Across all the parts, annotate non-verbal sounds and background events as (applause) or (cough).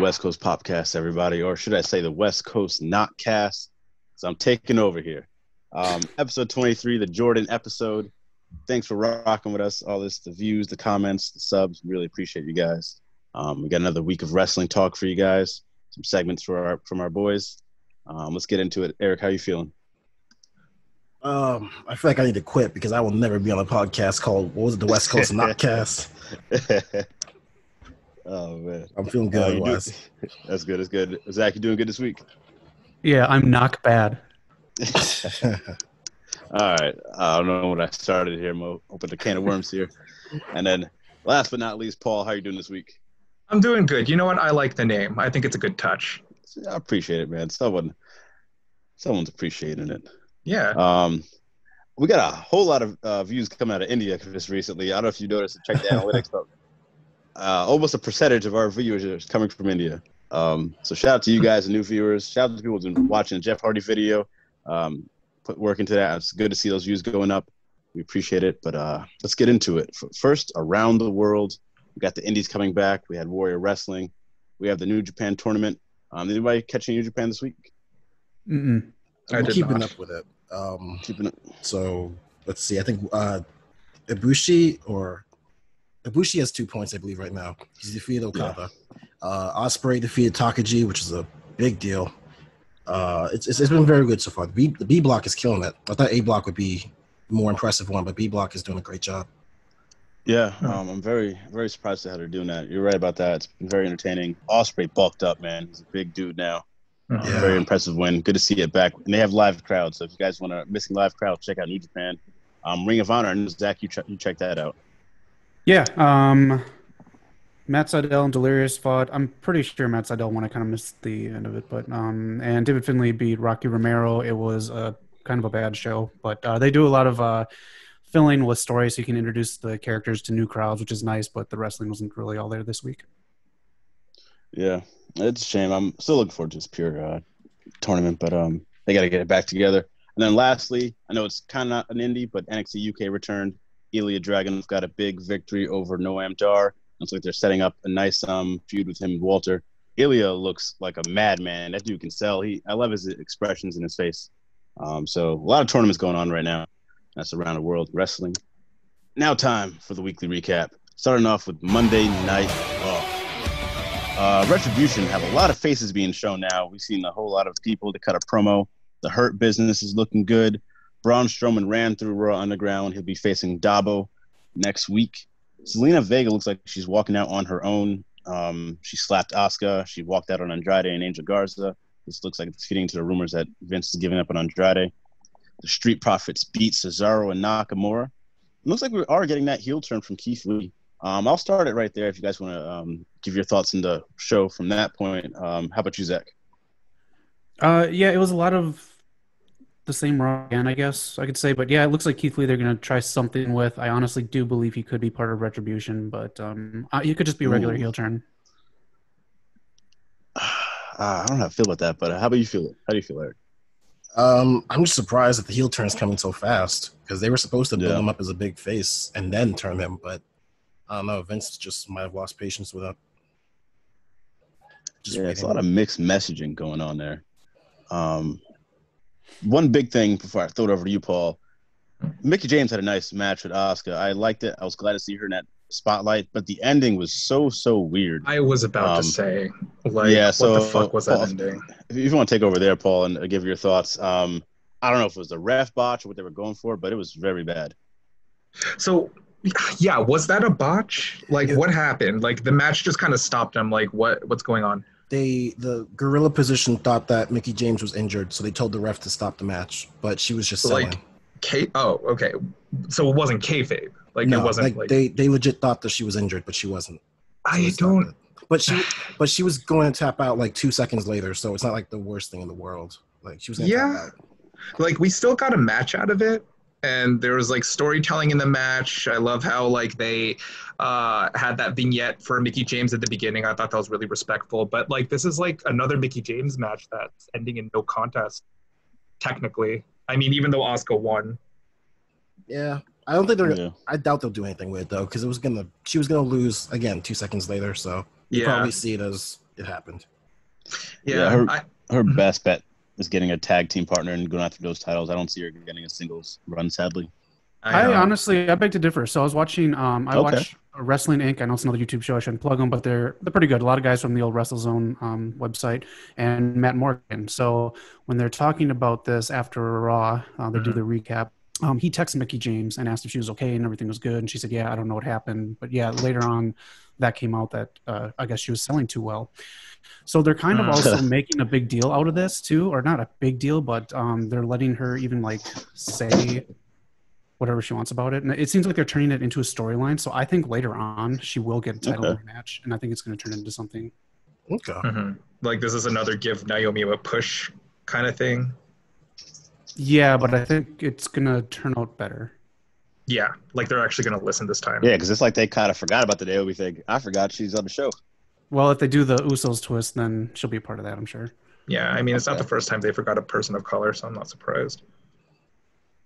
Welcome to the West Coast Popcast, everybody, or should I say the West Coast Notcast? So I'm taking over here. Um, (laughs) episode 23, the Jordan episode. Thanks for rocking with us. All this, the views, the comments, the subs. Really appreciate you guys. Um, we got another week of wrestling talk for you guys. Some segments for our from our boys. Um, let's get into it. Eric, how you feeling? Um, I feel like I need to quit because I will never be on a podcast called what was it, the West Coast (laughs) Notcast. (laughs) oh man, I'm feeling good. Uh, you do- otherwise. (laughs) that's good. That's good. Zach, you doing good this week? Yeah, I'm knock bad. (laughs) (laughs) All right. I don't know when I started here. Mo opened a can of worms here, and then last but not least, Paul, how are you doing this week? I'm doing good. You know what? I like the name. I think it's a good touch. I appreciate it, man. Someone, someone's appreciating it. Yeah. Um, we got a whole lot of uh, views coming out of India just recently. I don't know if you noticed. Check the analytics, but uh, almost a percentage of our viewers is coming from India. Um, so shout out to you guys, the new viewers. Shout out to people who've been watching the Jeff Hardy video. Um, put work into that. It's good to see those views going up. We appreciate it. But uh, let's get into it. First, around the world, we got the Indies coming back. We had Warrior Wrestling. We have the New Japan tournament. Um, anybody catching New Japan this week? Mm-mm. I I'm did keeping not. up with it. Um, Keeping it. so let's see. I think uh, Ibushi or Ibushi has two points, I believe, right now. He's defeated Okada. Uh, Ospreay defeated Takagi, which is a big deal. Uh, it's, it's, it's been very good so far. The B, the B block is killing it. I thought A block would be a more impressive one, but B block is doing a great job. Yeah, Hmm. um, I'm very, very surprised at how they're doing that. You're right about that. It's been very entertaining. Ospreay bulked up, man. He's a big dude now. Mhm. Yeah. Very impressive win. Good to see it back. And they have live crowds. So if you guys want to missing live crowd, check out New Japan. Um, Ring of Honor. And Zach, you, ch- you check that out. Yeah. Um, Matt Sydal and Delirious fought. I'm pretty sure Matt Sydal won. I kind of missed the end of it, but um, and David Finlay beat Rocky Romero. It was a kind of a bad show, but uh, they do a lot of uh, filling with stories, so you can introduce the characters to new crowds, which is nice. But the wrestling wasn't really all there this week. Yeah, it's a shame. I'm still looking forward to this pure uh, tournament, but um, they got to get it back together. And then lastly, I know it's kind of not an indie, but NXT UK returned. Ilya Dragunov got a big victory over Noam Dar. Looks like they're setting up a nice um feud with him and Walter. Ilya looks like a madman. That dude can sell. He, I love his expressions in his face. Um, so a lot of tournaments going on right now. That's around the world wrestling. Now time for the weekly recap. Starting off with Monday Night Raw. Uh, Retribution have a lot of faces being shown now. We've seen a whole lot of people that cut a promo. The Hurt business is looking good. Braun Strowman ran through Raw Underground. He'll be facing Dabo next week. Zelina Vega looks like she's walking out on her own. Um, she slapped Asuka. She walked out on Andrade and Angel Garza. This looks like it's feeding to the rumors that Vince is giving up on Andrade. The Street Profits beat Cesaro and Nakamura. It looks like we are getting that heel turn from Keith Lee. Um, I'll start it right there if you guys want to um, give your thoughts in the show from that point. Um, how about you, Zach? Uh, yeah, it was a lot of the same Raw again, I guess I could say. But yeah, it looks like Keith Lee they're gonna try something with. I honestly do believe he could be part of Retribution, but um, uh, he could just be a regular Ooh. heel turn. Uh, (sighs) I don't know how I feel about that, but how about you feel it? How do you feel, Eric? Um, I'm just surprised that the heel turn is coming so fast because they were supposed to build Yeah. him up as a big face and then turn him, but I don't know. Vince just might have lost patience with that. Just yeah, it's a lot of mixed messaging going on there. Um, one big thing before I throw it over to you, Paul. Mickie James had a nice match with Oscar. I liked it. I was glad to see her in that spotlight, but the ending was so so weird. I was about Um, to say, like, yeah, what the fuck was that ending? If you want to take over there, Paul, and uh, give your thoughts. Um, I don't know if it was the ref botch or what they were going for, but it was very bad. So, yeah, was that a botch? Like, Yeah. what happened? Like, the match just kind of stopped. I'm like, what? What's going on? They the gorilla position thought that Mickie James was injured, so they told the ref to stop the match, but she was just. Like, K. Oh, okay. So it wasn't kayfabe. Like, no, it wasn't like, like. they they legit thought that she was injured, but she wasn't. I don't. But she (sighs) but she was going to tap out like two seconds later, so it's not like the worst thing in the world. Like she was Yeah. like we still got a match out of it and there was like storytelling in the match i love how like they uh had that vignette for mickie james at the beginning i thought that was really respectful but like this is like another mickie james match that's ending in no contest technically i mean even though oscar won Yeah, I don't think they're. Yeah. I doubt they'll do anything with it though, because it was gonna. She was gonna lose again two seconds later, so you yeah probably see it as it happened. Yeah, Yeah, her- I, Her best bet is getting a tag team partner and going after those titles. I don't see her getting a singles run, sadly. I, know. honestly, I beg to differ. So I was watching. Um, I Okay. watch Wrestling Inc. I know it's another YouTube show. I shouldn't plug them, but they're they're pretty good. A lot of guys from the old WrestleZone um, website and Matt Morgan. So when they're talking about this after Raw, uh, they do Mhm. the recap. Um, he texted Mickie James and asked if she was okay and everything was good. And she said, "Yeah, I don't know what happened, but yeah." Later on, that came out that uh, I guess she was selling too well. So they're kind of Mm. also (laughs) making a big deal out of this too, or not a big deal, but um, they're letting her even like say whatever she wants about it. And it seems like they're turning it into a storyline. So I think later on she will get a title Okay. match, and I think it's going to turn into something. Okay. Mhm. like this is another give Naomi a push kind of thing. Yeah, but I think it's going to turn out better. Yeah, like they're actually going to listen this time. Yeah, because it's like they kind of forgot about the Naomi thing. I forgot she's on the show. Well, if they do the Usos twist, then she'll be a part of that, I'm sure. Yeah, I mean it's not the first time they forgot a person of color, so I'm not surprised.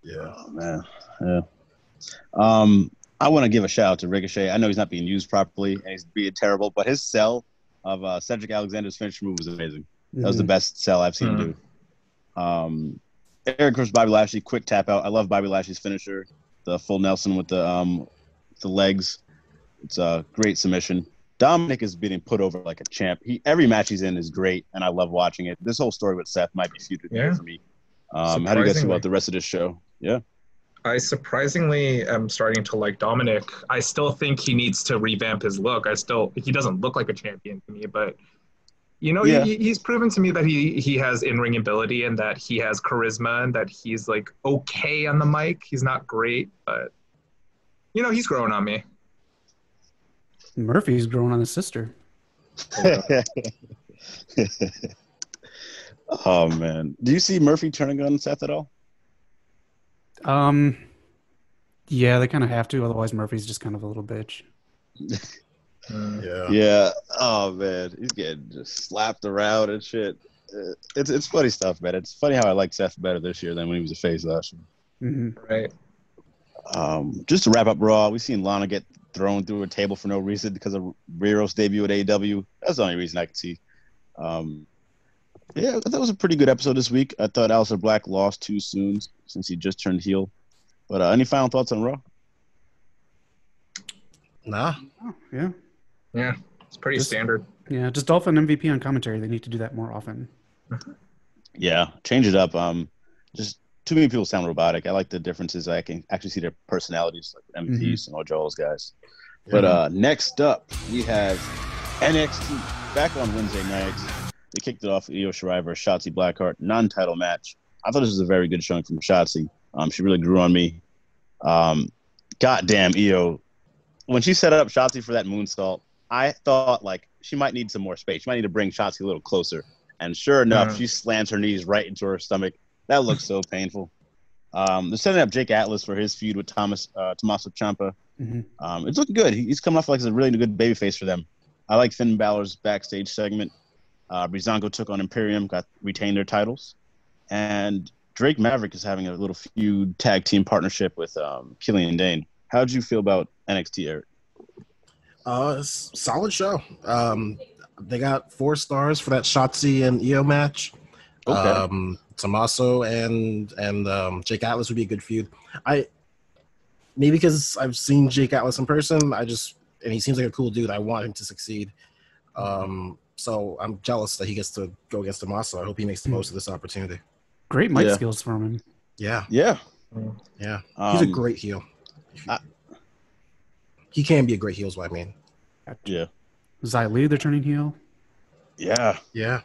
Yeah. Oh man, yeah. Um, I want to give a shout out to Ricochet. I know he's not being used properly and he's being terrible, but his sell of uh, Cedric Alexander's finish move was amazing. That was the Mhm. best sell I've seen him Mhm. do. Um, Eric versus Bobby Lashley, quick tap out. I love Bobby Lashley's finisher, the full Nelson with the um, the legs. It's a great submission. Dominic is being put over like a champ. He every match he's in is great, and I love watching it. This whole story with Seth might be feuded Yeah. for me. Um, how do you guys feel about the rest of this show? Yeah. I surprisingly am starting to like Dominic. I still think he needs to revamp his look. I still he doesn't look like a champion to me, but you know Yeah. he, he's proven to me that he he has in ring ability and that he has charisma and that he's like okay on the mic. He's not great, but you know he's growing on me. Murphy's growing on his sister. (laughs) oh man, do you see Murphy turning on Seth at all? Um, yeah, they kind of have to. Otherwise, Murphy's just kind of a little bitch. (laughs) Yeah. Yeah. Oh man, he's getting just slapped around and shit. Uh, It's it's funny stuff, man. It's funny how I like Seth better this year than when he was a face last year. hmm Right. Um, just to wrap up Raw, we've seen Lana get thrown through a table for no reason because of Rios' debut at AEW. That's the only reason I can see. Um, yeah, I thought it was a pretty good episode this week. I thought Aleister Black lost too soon since he just turned heel. But uh, any final thoughts on Raw? Nah. Yeah, Yeah, it's pretty Just- standard. yeah. Just Dolphin MVP on commentary. They need to do that more often. (laughs) Yeah, change it up. Um, just too many people sound robotic. I like the differences. I can actually see their personalities, like MVPs and all those guys. But uh, next up, we have NXT back on Wednesday nights. They kicked it off with Io Shirai versus Shotzi Blackheart, non-title match. I thought this was a very good showing from Shotzi. Um, she really grew on me. Um, goddamn Io, when she set up Shotzi for that moonsault, I thought like she might need some more space. She might need to bring Shotzi a little closer. And sure enough, Yeah. she slams her knees right into her stomach. That looks so painful. Um, they're setting up Jake Atlas for his feud with Thomas uh, Tommaso Ciampa. hmm Um, it's looking good. He's coming off like a really good babyface for them. I like Finn Balor's backstage segment. Uh, took on Imperium, got retained their titles, and Drake Maverick is having a little feud tag team partnership with um, Killian Dain. How did you feel about NXT, Eric? Uh, solid show. Um, they got four stars for that Shotzi and Io match. Okay. Um, Tommaso and and um, Jake Atlas would be a good feud. I maybe because I've seen Jake Atlas in person. I just and he seems like a cool dude. I want him to succeed. Um, so I'm jealous that he gets to go against Tommaso. I hope he makes the most of this opportunity. Great mic Yeah. skills from him. Yeah, yeah, yeah. um, He's a great heel. I- he can be a great heel, is what I mean. yeah, Xia Li, they're turning heel. yeah. Yeah.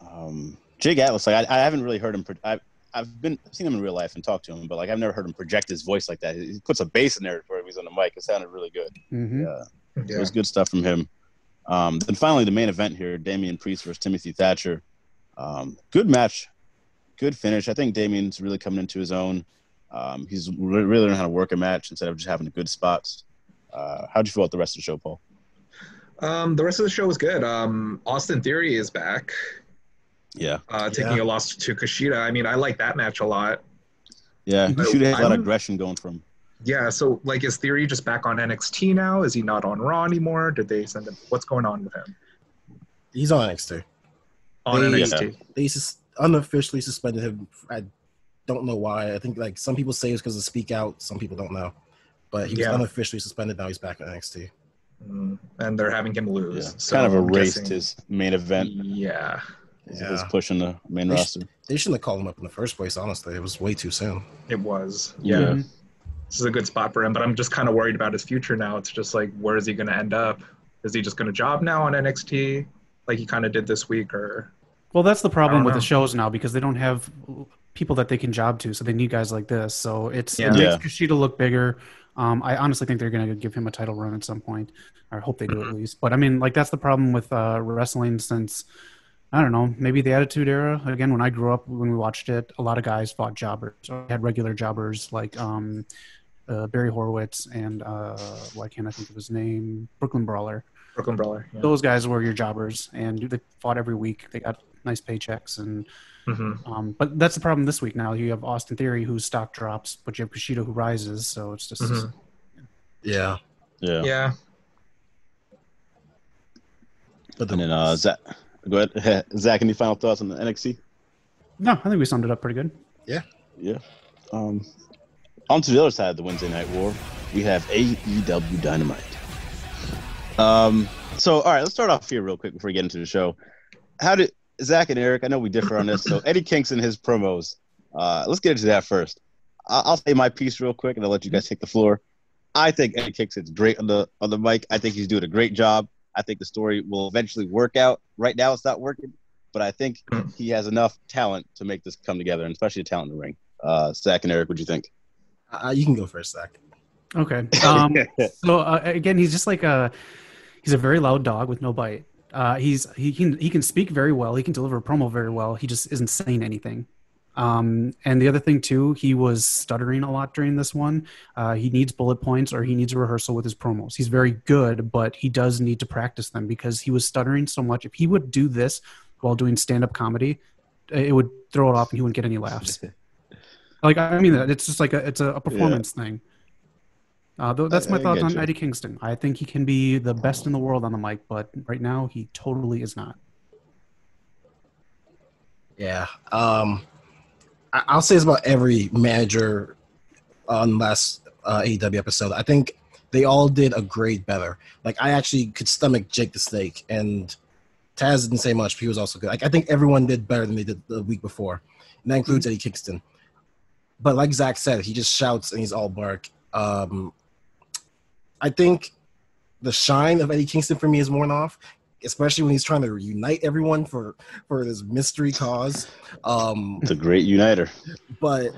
Um, Jake Atlas, like I, I haven't really heard him. Pro- I, I've been I've seen him in real life and talked to him, but like I've never heard him project his voice like that. He puts a bass in there before he's on the mic. It sounded really good. hmm Yeah. It was good stuff from him. Um, then finally, the main event here: Damian Priest versus Timothy Thatcher. Um, good match, good finish. I think Damian's really coming into his own. Um, he's re- really learning how to work a match instead of just having the good spots. Uh, how'd you feel about the rest of the show, Paul? Um, the rest of the show was good. Um, Austin Theory is back, Yeah, uh, taking a loss to Kushida. I mean, I like that match a lot. yeah. I- Shoot has a lot of aggression going from. Yeah, so like, is Theory just back on NXT now? Is he not on Raw anymore? Did they send him? What's going on with him? He's on NXT. on They- NXT. They sus- unofficially suspended him. I don't know why. I think like some people say it's because of Speak Out. Some people don't know. But he was Yeah. unofficially suspended. Now he's back in NXT. Mm, and they're having him Yeah. lose. So kind of erased his main event. Yeah. His, Yeah. his push in the main They sh- roster. They shouldn't have called him up in the first place. Honestly, it was way too soon. It was. Yeah. Yeah. Mhm. This is a good spot for him, but I'm just kind of worried about his future now. It's just like, where is he going to end up? Is he just going to job now on NXT like he kind of did this week? Or Well, that's the problem don't with the shows now because they don't have people that they can job to, so they need guys like this. So it's Yeah. it makes Yeah. Kushida look bigger. Um, I honestly think they're going to give him a title run at some point, I hope they do Mm-hmm. at least. But I mean, like that's the problem with uh, wrestling since I don't know, maybe the Attitude Era. Again, when I grew up, when we watched it, a lot of guys fought jobbers. Or had regular jobbers like um, uh, Barry Horowitz and uh, why can't I think of his name? Brooklyn Brawler Brooklyn Brawler. Yeah. those guys were your jobbers and they fought every week they got nice paychecks and hmm um, but that's the problem this week now you have austin theory whose stock drops but you have kushida who rises so it's just Mhm. Yeah, Yeah. Yeah. but the, And then uh, Zach, go ahead. (laughs) Zach, any final thoughts on the NXT? no i think we summed it up pretty good Yeah. Yeah. Um, on to the other side of the Wednesday Night War, we have AEW Dynamite. Um, so, all right, let's start off here real quick before we get into the show. How did Zach and Eric? I know we differ on this. So, (laughs) Eddie Kingston, his promos. Uh, let's get into that first. I- I'll say my piece real quick, and I'll let you guys take the floor. I think Eddie Kingston's great on the on the mic. I think he's doing a great job. I think the story will eventually work out. Right now, it's not working, but I think (clears throat) he has enough talent to make this come together, and especially the talent in the ring. Uh, Zach and Eric, what do you think? uh, you can go first, Zach. okay (laughs) um, so uh, again he's just like a he's a very loud dog with no bite uh, he's he can he can speak very well. He can deliver a promo very well. He just isn't saying anything. Um, and the other thing too he was stuttering a lot during this one. Uh, he needs bullet points or he needs a rehearsal with his promos. He's very good but he does need to practice them because he was stuttering so much. If he would do this while doing stand-up comedy it would throw it off and he wouldn't get any laughs. (laughs) Like i mean that it's just like a it's a, a performance thing uh, that's my I thoughts get on you. Eddie Kingston. I think he can be the best in the world on the mic, but right now he totally is not. Yeah. Um, I- I'll say this about every manager on last uh, AEW episode. I think they all did a grade better. Like I actually could stomach Jake the Snake, and Taz didn't say much, but he was also good. Like I think everyone did better than they did the week before, and that includes Eddie Kingston. But like Zach said, he just shouts and he's all bark. Um, I think the shine of Eddie Kingston for me is worn off, especially when he's trying to reunite everyone for for this mystery cause. Um, It's a great uniter. but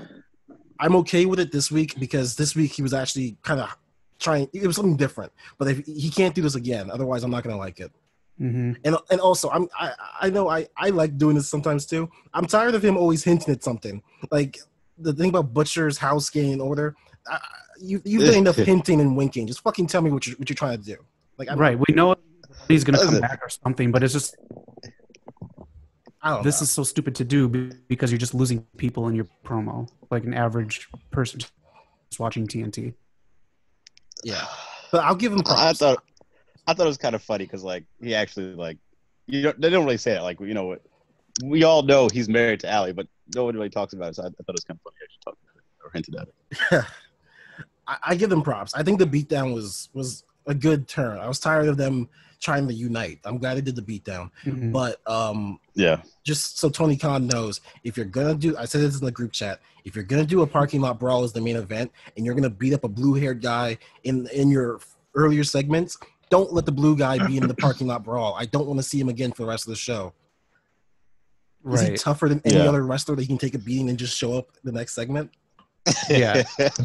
I'm okay with it this week because this week he was actually kind of trying. It was something different. But if he can't do this again, otherwise I'm not gonna like it. Mm-hmm. And and also I'm I I know I I like doing this sometimes too. I'm tired of him always hinting at something. Like the thing about Butcher's house getting in order. I, you you've done enough (laughs) hinting and winking. Just fucking tell me what you are what you're trying to do. Like I'm, Right. We know he's going to come back or something, but it's just this know. is so stupid to do because you're just losing people in your promo, like an average person just watching TNT. yeah. But I'll give him I thought I thought it was kind of funny because like he actually like you don't they don't really say it like you know what we all know he's married to Allie, but no one really talks about it. So I, I thought it was kind of funny actually talking about it or hinted at it. (laughs) I, I give them props. I think the beatdown was was a good turn. I was tired of them trying to unite. I'm glad they did the beatdown. Mhm. But um, Yeah, just so Tony Khan knows, if you're gonna do, I said this in the group chat. If you're gonna do a parking lot brawl as the main event, and you're gonna beat up a blue haired guy in in your earlier segments, don't let the blue guy be in the (laughs) parking lot brawl. I don't want to see him again for the rest of the show. Is he Right. tougher than any Yeah. other wrestler that he can take a beating and just show up the next segment? Yeah. (laughs)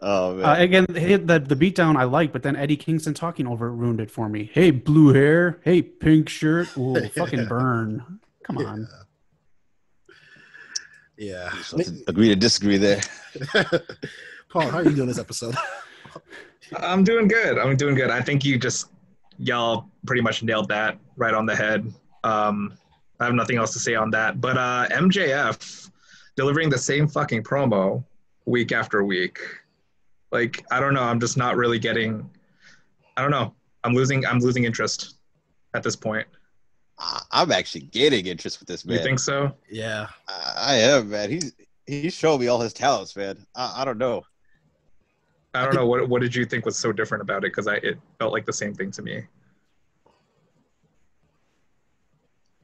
oh man. Uh, again, the, the the beatdown I like, but then Eddie Kingston talking over it ruined it for me. Hey, blue hair. Hey, pink shirt. Ooh, (laughs) fucking burn. Come on. Yeah. So to agree to disagree there. (laughs) Paul, how are you doing this episode? (laughs) I'm doing good. I'm doing good. I think you just y'all pretty much nailed that right on the head. Um, I have nothing else to say on that. But uh, MJF delivering the same fucking promo week after week. Like I don't know. I'm just not really getting. I don't know. I'm losing. I'm losing interest at this point. I, I'm actually getting interest with this man. You think so? Yeah. I, I am, man. He's he's showing me all his talents, man. I, I don't know. I don't know what what did you think was so different about it because I it felt like the same thing to me.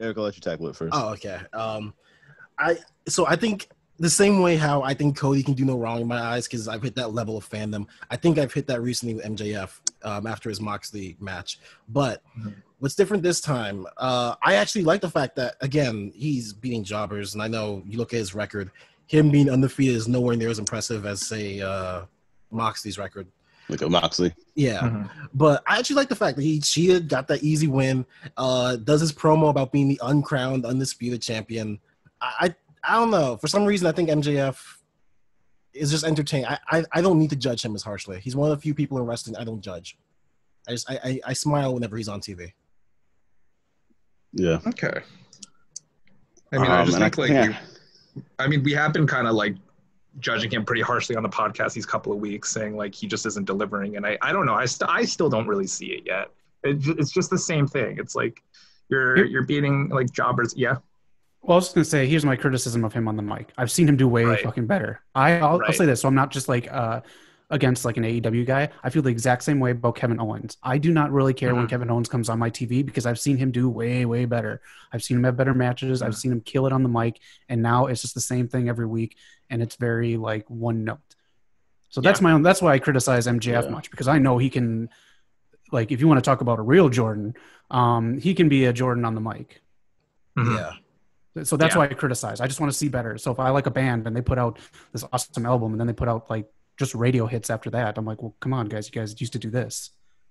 Eric, I'll let you tackle it first. Oh, okay. Um, I so I think the same way how I think Cody can do no wrong in my eyes because I've hit that level of fandom. I think I've hit that recently with MJF um, after his Moxley match. But Mhm. what's different this time? Uh, I actually like the fact that again he's beating jobbers, and I know you look at his record. Him being undefeated is nowhere near as impressive as say uh, Moxley's record. Look at Moxley. Yeah, Mhm. but I actually like the fact that he cheated, got that easy win. Uh, does his promo about being the uncrowned, undisputed champion. I, I, I don't know. For some reason, I think MJF is just entertaining. I, I, I don't need to judge him as harshly. He's one of the few people in wrestling I don't judge. I just, I, I, I smile whenever he's on TV. Yeah. Okay. I mean, I Um, just and think like yeah. we, I mean, we have been kind of like judging him pretty harshly on the podcast these couple of weeks, saying like he just isn't delivering, and I, I don't know, I, st- I still don't really see it yet. It, it's just the same thing. It's like you're you're beating like jobbers. Yeah. Well, I was just gonna say, here's my criticism of him on the mic. I've seen him do way Right. fucking better. I, I'll, I'll Right. say this, so I'm not just like uh, against like an AEW guy. I feel the exact same way about Kevin Owens. I do not really care when Mhm. Kevin Owens comes on my TV because I've seen him do way, way better. I've seen him have better matches. I've Mhm. seen him kill it on the mic, and now it's just the same thing every week, and it's very like one note. So that's my own. That's why I criticize MJF Yeah. much because I know he can. Like, if you want to talk about a real Jordan, um, he can be a Jordan on the mic. Mhm. Yeah. So that's Yeah. why I criticize. I just want to see better. So if I like a band and they put out this awesome album and then they put out like just radio hits after that, I'm like, well, come on, guys, you guys used to do this.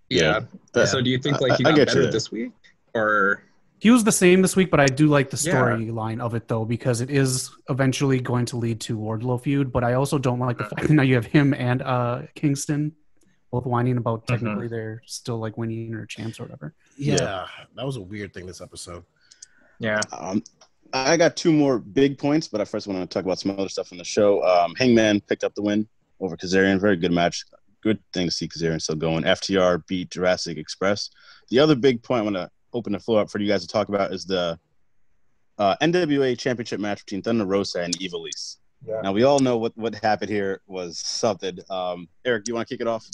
Yeah. Yeah. So do you think like he I- I got get you better there. this week, or He was the same this week, but I do like the Yeah. storyline of it though because it is eventually going to lead to Wardlow feud. But I also don't like the fact that (laughs) now you have him and uh, Kingston both whining about technically they're still like winning or champs or whatever. yeah. Yeah. That was a weird thing this episode. yeah? Um, I got two more big points, but I first want to talk about some other stuff in the show. Um, Hangman picked up the win over Kazarian. Very good match. Good thing to see Kazarian still going. FTR beat Jurassic Express. The other big point I want to open the floor up for you guys to talk about is the uh, NWA Championship match between Thunder Rosa and Ivelisse. Yeah. Now we all know what what happened here was something. Um, Eric, do you want to kick it off?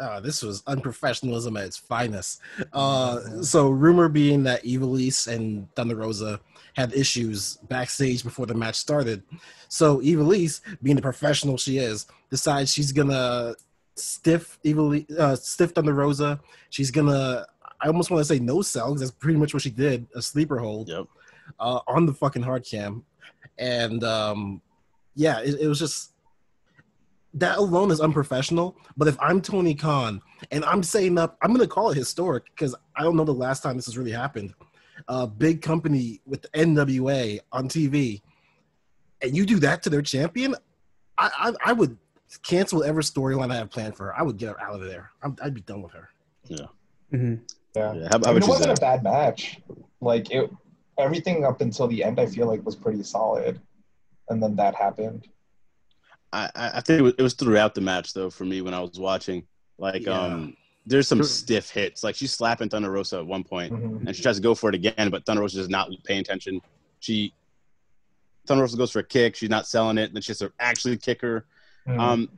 uh, this was unprofessionalism at its finest. Uh, so, rumor being that Evilise and Thunder Rosa had issues backstage before the match started. So, Ivelisse, being the professional she is, decides she's gonna stiff Ivelisse, uh, stiff Thunder Rosa. She's gonna, I almost want to say no sell because that's pretty much what she did, a sleeper hold Yep. uh, on the fucking hard cam, and um, yeah, it, it was just that alone is unprofessional. But if I'm Tony Khan and I'm saying up, I'm gonna call it historic because I don't know the last time this has really happened. A big company with the NWA on TV, and you do that to their champion, I I, I would cancel whatever storyline I have planned for her. I would get her out of there. I'm, I'd be done with her. hmm Yeah. Yeah. How, how I mean, it wasn't a bad match. Like it, everything up until the end, I feel like was pretty solid, and then that happened. I, I I think it was, it was throughout the match though for me when I was watching. Like, Yeah. um, there's some Sure. stiff hits. Like she's slapping Thunder Rosa at one point, Mhm. and she tries to go for it again, but Thunder Rosa is not paying attention. She Thunder Rosa goes for a kick. She's not selling it. Then she has to actually kick her. Mhm. Um,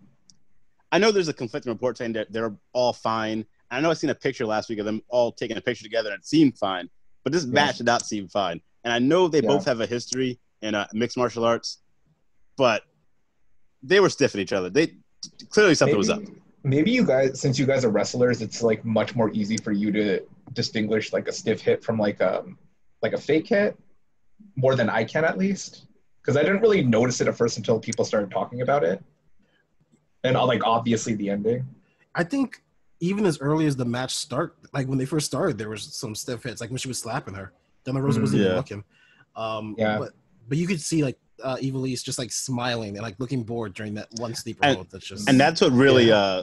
I know there's a conflicting report saying that they're all fine. I know I seen a picture last week of them all taking a picture together and it seemed fine, but this match did not seem fine. And I know they Yeah. both have a history in uh, mixed martial arts, but they were stiffing each other. They clearly something was up. Maybe, maybe you guys, since you guys are wrestlers, it's like much more easy for you to distinguish like a stiff hit from like um like a fake hit, more than I can at least. Because I didn't really notice it at first until people started talking about it, and uh, like obviously the ending. I think even as early as the match start, like when they first started, there was some stiff hits, like when she was slapping her. Thunder Rosa Mhm. wasn't even Yeah. looking. Um, Yeah. But but you could see like uh, Ivelisse just like smiling and like looking bored during that one sleeper And- hold. That's just and that's what really Yeah. uh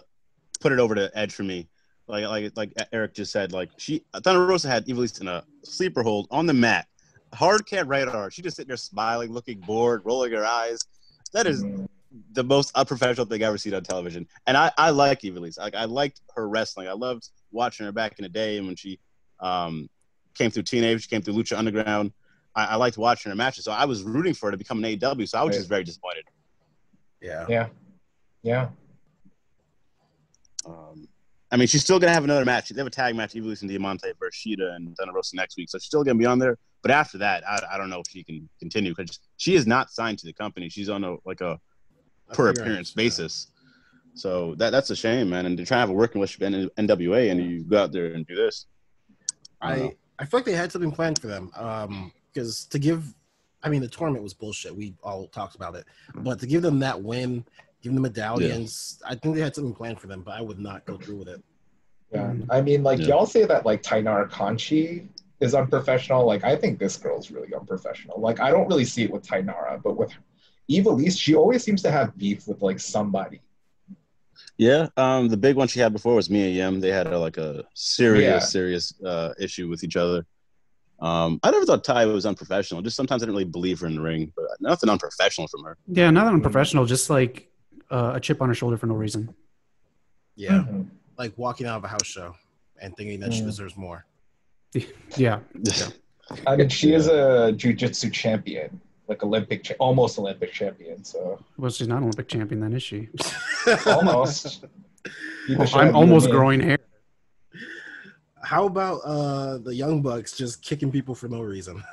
put it over the edge for me. Like like like Eric just said, like she Thunder Rosa had Ivelisse in a sleeper hold on the mat, hard cat right on her. She just sitting there smiling, looking bored, rolling her eyes. That is the most unprofessional thing I've ever seen on television. And I I like Ivelisse. Like I liked her wrestling. I loved watching her back in the day and when she um came through Teenage, came through Lucha Underground. I, I liked watching her matches, so I was rooting for her to become an AW. So I was Right. just very disappointed. Yeah. Yeah. Yeah. Um, I mean, she's still gonna have another match. They have a tag match, and Diamante versus Sheeta and Dana Rosa next week, so she's still gonna be on there. But after that, I, I don't know if she can continue because she is not signed to the company. She's on a like a per appearance basis. So that that's a shame, man. And to try to have a working relationship in NWA and you go out there and do this. I. I I feel like they had something planned for them. Um, because to give, I mean, the tournament was bullshit. We all talked about it, but to give them that win, give them medallions, I think they had something planned for them. But I would not go through with it. Yeah. I mean, like Yeah. y'all say that like Taynara Conti is unprofessional. Like I think this girl's really unprofessional. Like I don't really see it with Tainara, but with Ivelisse, she always seems to have beef with like somebody. Yeah, um, the big one she had before was Mia Yim. They had a, like a serious, Yeah. serious uh, issue with each other. Um, I never thought Ty was unprofessional. Just sometimes I didn't really believe her in the ring, but nothing unprofessional from her. Yeah, not that unprofessional, just like uh, a chip on her shoulder for no reason. Yeah, Mhm. like walking out of a house show and thinking that she Mm. deserves more. (laughs) Yeah, (laughs) I mean, she is a jujitsu champion, like Olympic, cha- almost Olympic champion. So well, she's not an Olympic champion then, is she? (laughs) almost. Either she I'm almost growing hair. How about uh the Young Bucks just kicking people for no reason?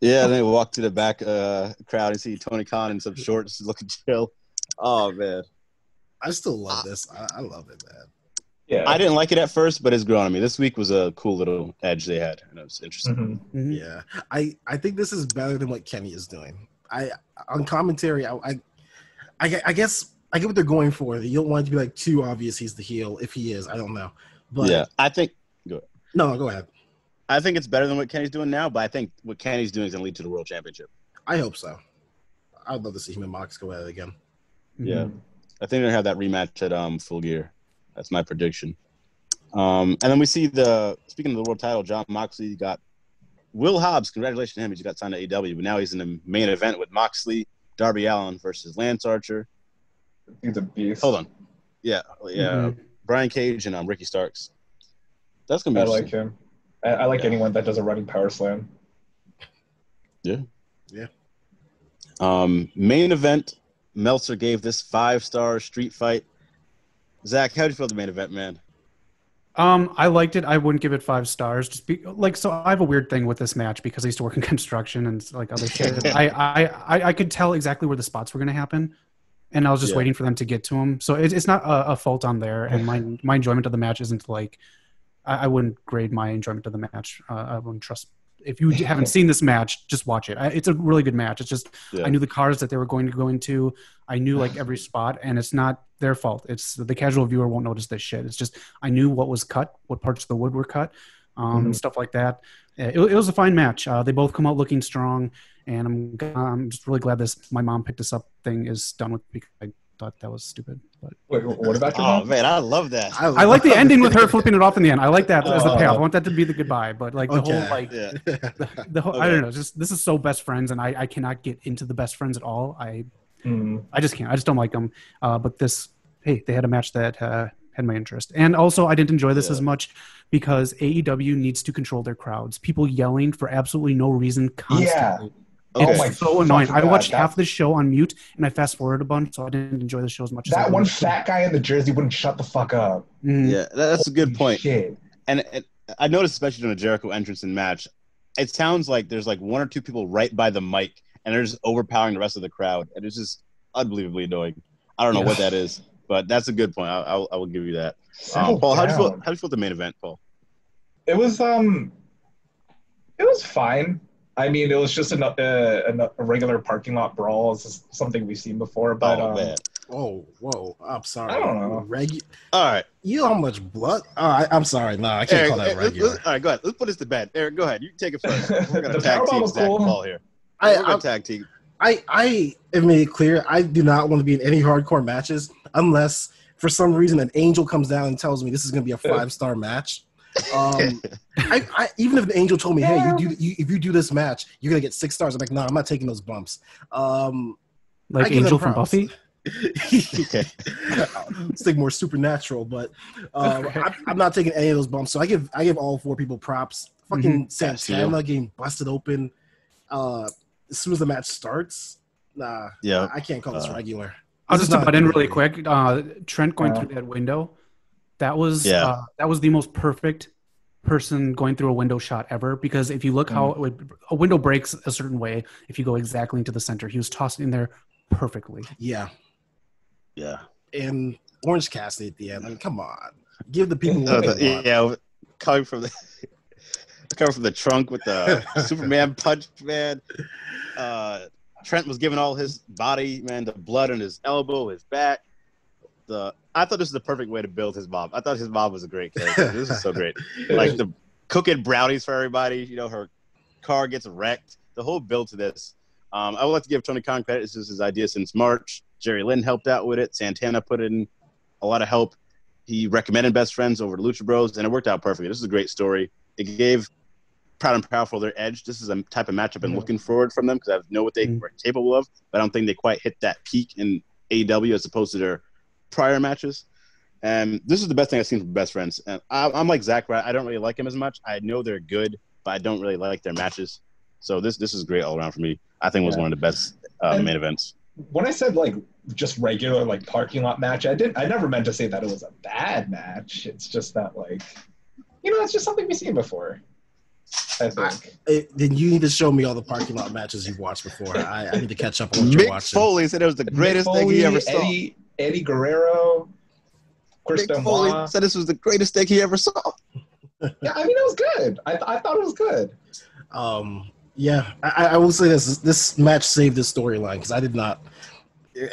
Yeah, and then walk to the back uh, crowd and see Tony Khan in some shorts looking chill. Oh man, I still love this. I, I love it, man. Yeah. I didn't like it at first, but it's grown on me. This week was a cool little edge they had, and it was interesting. Mhm. Mhm. Yeah, I I think this is better than what Kenny is doing. I on commentary, I I, I, I guess I get what they're going for. You don't want it to be like too obvious he's the heel. If he is, I don't know. But yeah, I think no, no, go ahead. I think it's better than what Kenny's doing now, but I think what Kenny's doing is going to lead to the world championship. I hope so. I'd love to see him and Mox go at it again. Yeah. I think they're gonna have that rematch at um Full Gear. That's my prediction. Um, and then we see the speaking of the world title, Jon Moxley got Will Hobbs. Congratulations to him. He just got signed to AW, but now he's in the main event with Moxley, Darby Allin versus Lance Archer. He's a beast. Hold on, yeah, yeah, Mhm. Brian Cage and um, Ricky Starks. That's gonna be I like him. I, I like Yeah. anyone that does a running power slam. Yeah. Yeah. Um, main event, Meltzer gave this five star street fight. Zach, how do you feel the main event, man? Um, I liked it. I wouldn't give it five stars. Just be like, so I have a weird thing with this match because I used to work in (laughs) construction and like other shit. (laughs) I, I, I, I could tell exactly where the spots were going to happen, and I was just Yeah. waiting for them to get to them. So it, it's not a, a fault on there, and my (sighs) my enjoyment of the match isn't like, I, I wouldn't grade my enjoyment of the match. Uh, I wouldn't trust. If you haven't seen this match, just watch it. I, it's a really good match. It's just Yeah. I knew the cars that they were going to go into. I knew like every (sighs) spot, and it's not their fault. It's the casual viewer won't notice this shit. It's just I knew what was cut, what parts of the wood were cut, um, Mhm. stuff like that. It, it was a fine match. Uh, they both come out looking strong, and I'm I'm just really glad this my mom picked this up thing is done with because I thought that was stupid. But Wait, what about your Oh mom? man, I love that. I like the ending with her flipping it off in the end. I like that as the Oh. payoff. I want that to be the goodbye. But like the whole like Yeah. the, the whole I don't know. Just this is so best friends, and I I cannot get into the best friends at all. I Mm. I just can't. I just don't like them. Uh, but this, hey, they had a match that uh, had my interest, and also I didn't enjoy this Yeah. as much because AEW needs to control their crowds. People yelling for absolutely no reason constantly. Okay. It's Oh so annoying. I watched God, half the show on mute, and I fast forwarded a bunch, so I didn't enjoy the show as much. as I That one fat guy in the jersey wouldn't shut the fuck up. Mhm. Yeah, that- that's a good Holy point. Shit. And it, I noticed, especially during a Jericho entrance and match, it sounds like there's like one or two people right by the mic, and they're just overpowering the rest of the crowd, and it's just unbelievably annoying. I don't know what that is, but that's a good point. I, I, will- I will give you that. Um, Paul, how do you feel? How do you feel the main event, Paul? It was um, it was fine. I mean, it was just a, a, a regular parking lot brawl. It's something we've seen before, but oh um, man! Oh, whoa! I'm sorry. I don't know. Regu- All right, you know how much blood? Oh, I, I'm sorry. No, I can't Eric. call that eh, let's- regular. let's- all right, go ahead. Let's put this to bed. Eric, go ahead. You take it first. (laughs) We're gonna The tag team Zach cool. Paul here. I, We're gonna I, tag team. I, I have made it clear I do not want to be in any hardcore matches unless for some reason an angel comes down and tells me this is going to be a (laughs) five star match. Um, I, I, even if an angel told me, hey, you do you, if you do this match, you're gonna get six stars. I'm like, no, I'm not taking those bumps. Um, Like Angel from props. Buffy. (laughs) Okay. Stick more supernatural, but um, Okay. I, I'm not taking any of those bumps. So I give I give all four people props. Fucking Santana getting busted open uh, as soon as the match starts. Nah, Yeah. I can't call this Uh, regular. I'll This just is butt in really quick. Uh, Trent going Yeah. through that window. That was Yeah. uh, that was the most perfect person going through a window shot ever. Because if you look how it would, a window breaks a certain way, if you go exactly into the center, he was tossed in there perfectly. Yeah, Yeah. and Orange Cassidy at the end. I mean, come on, give the people (laughs) what the- they want. yeah, coming from the (laughs) coming from the trunk with the (laughs) Superman punch, man. Uh, Trent was giving all his body, man, the blood on his elbow, his back. The I thought this was the perfect way to build his mom. I thought his mom was a great (laughs) character. This is so great. Like the cooking brownies for everybody. You know, her car gets wrecked. The whole build to this. Um, I would like to give Tony Khan credit. This is his idea since March. Jerry Lynn helped out with it. Santana put in a lot of help. He recommended Best Friends over to Lucha Bros, and it worked out perfectly. This is a great story. It gave Proud and Powerful their edge. This is a type of match I've been Yeah. looking forward from them because I know what they Mhm. were capable of, but I don't think they quite hit that peak in AEW as opposed to their prior matches. And this is the best thing I've seen from Best Friends. And I, I'm like Zach, right? I don't really like them as much. I know they're good, but I don't really like their matches. So this this is great all around for me. I think it was Yeah. one of the best uh, main events. when I said like just regular like parking lot match, I didn't. I never meant to say that it was a bad match. It's just that like, you know, it's just something we've seen before. I think. Eh, then you need to show me all the parking lot matches you've watched before. I, I need to catch up on what you're Mick watching. Foley said it was the greatest Mick thing he ever saw. Eddie, Eddie Guerrero, Chris Mick Foley Benoit. said this was the greatest thing he ever saw. (laughs) Yeah, I mean it was good. I, I thought it was good. Um, yeah, I, I will say this: this match saved this storyline because I did not.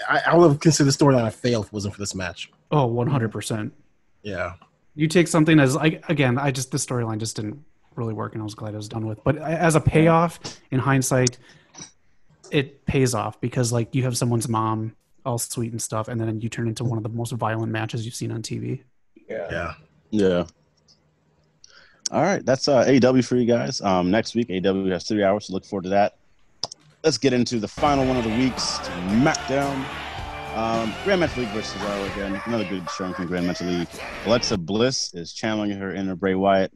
I, I would have considered the storyline a fail if it wasn't for this match. Oh, 100%. Yeah, You take something as, like, again, I just, the storyline just didn't really work and I was glad it was done with. But as a payoff, in hindsight, it pays off because, like, you have someone's mom all sweet and stuff, and then you turn into one of the most violent matches you've seen on TV. Yeah. yeah. Yeah. All right, that's uh, AW for you guys. Um, next week, AW has three hours, so look forward to that. Let's get into the final one of the weeks, SmackDown. Um, Grand Metro League versus Raw again. Another good showing from Grand Metro League. Alexa Bliss is channeling her inner Bray Wyatt.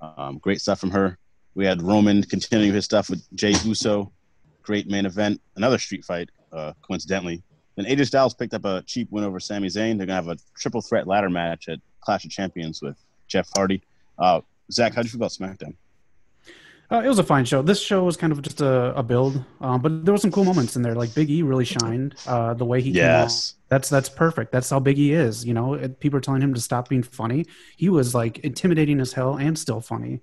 Um, great stuff from her. We had Roman continuing his stuff with Jey Uso. Great main event. Another street fight, uh, coincidentally. Then AJ Styles picked up a cheap win over Sami Zayn. They're gonna have a triple threat ladder match at Clash of Champions with Jeff Hardy. Uh, Zach, how'd you feel about SmackDown? Uh, it was a fine show. This show was kind of just a, a build, um, but there were some cool moments in there. Like Big E really shined. Uh, the way he Yes. that's that's perfect. That's how Big E is. You know, people are telling him to stop being funny. He was like intimidating as hell and still funny.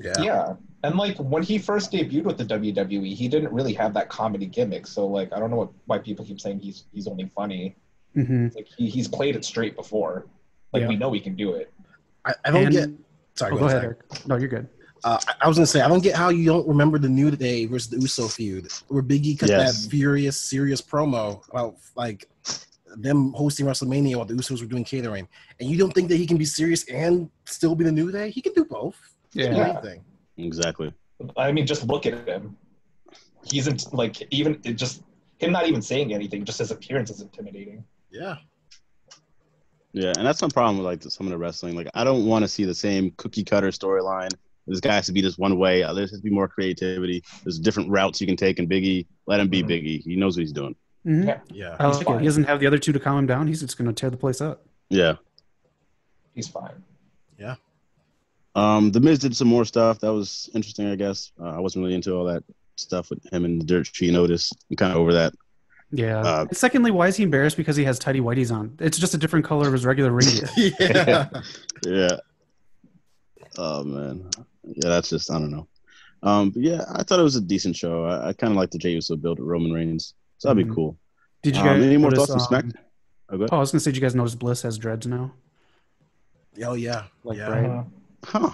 Yeah. Yeah. And like when he first debuted with the WWE, he didn't really have that comedy gimmick. So like I don't know what, why people keep saying he's he's only funny. hmm like he, he's played it straight before. Like Yeah. we know he can do it. I, I don't And- get. Sorry, Oh, go, go ahead. ahead, Eric. No, you're good. Uh, I- I was gonna say I don't get how you don't remember the New Day versus the Uso feud, where Biggie cut Yes. that furious, serious promo about like them hosting WrestleMania while the Usos were doing catering, and you don't think that he can be serious and still be the New Day? He can do both. He Yeah. anything. Exactly. I mean, just look at him. He's in, like even it just him not even saying anything, just his appearance is intimidating. Yeah. Yeah, and that's my problem with like some of the wrestling. Like, I don't want to see the same cookie cutter storyline. This guy has to be this one way. There has to be more creativity. There's different routes you can take. And Biggie, let him be Mhm. Biggie. He knows what he's doing. Mhm. Yeah. Yeah. I He's like it. He doesn't have the other two to calm him down. He's just going to tear the place up. Yeah. He's fine. Um, the Miz did some more stuff. That was interesting, I guess. Uh, I wasn't really into all that stuff with him and the Dirt She Notice. I'm kind of over that. Yeah. Uh, And secondly, why is he embarrassed because he has tidy whities on? It's just a different color of his regular ring (laughs) gear. yeah. Yeah. Oh man. Yeah, that's just I don't know. Um, but yeah, I thought it was a decent show. I, I kind of like the Jey Uso build with Roman Reigns, so that'd be Mhm. cool. Did you Um, guys any more notice, thoughts on um, Smack? Oh. Oh, I was going to say, did you guys notice Bliss has dreads now? Oh yeah. Like yeah. Bray? Uh, Huh.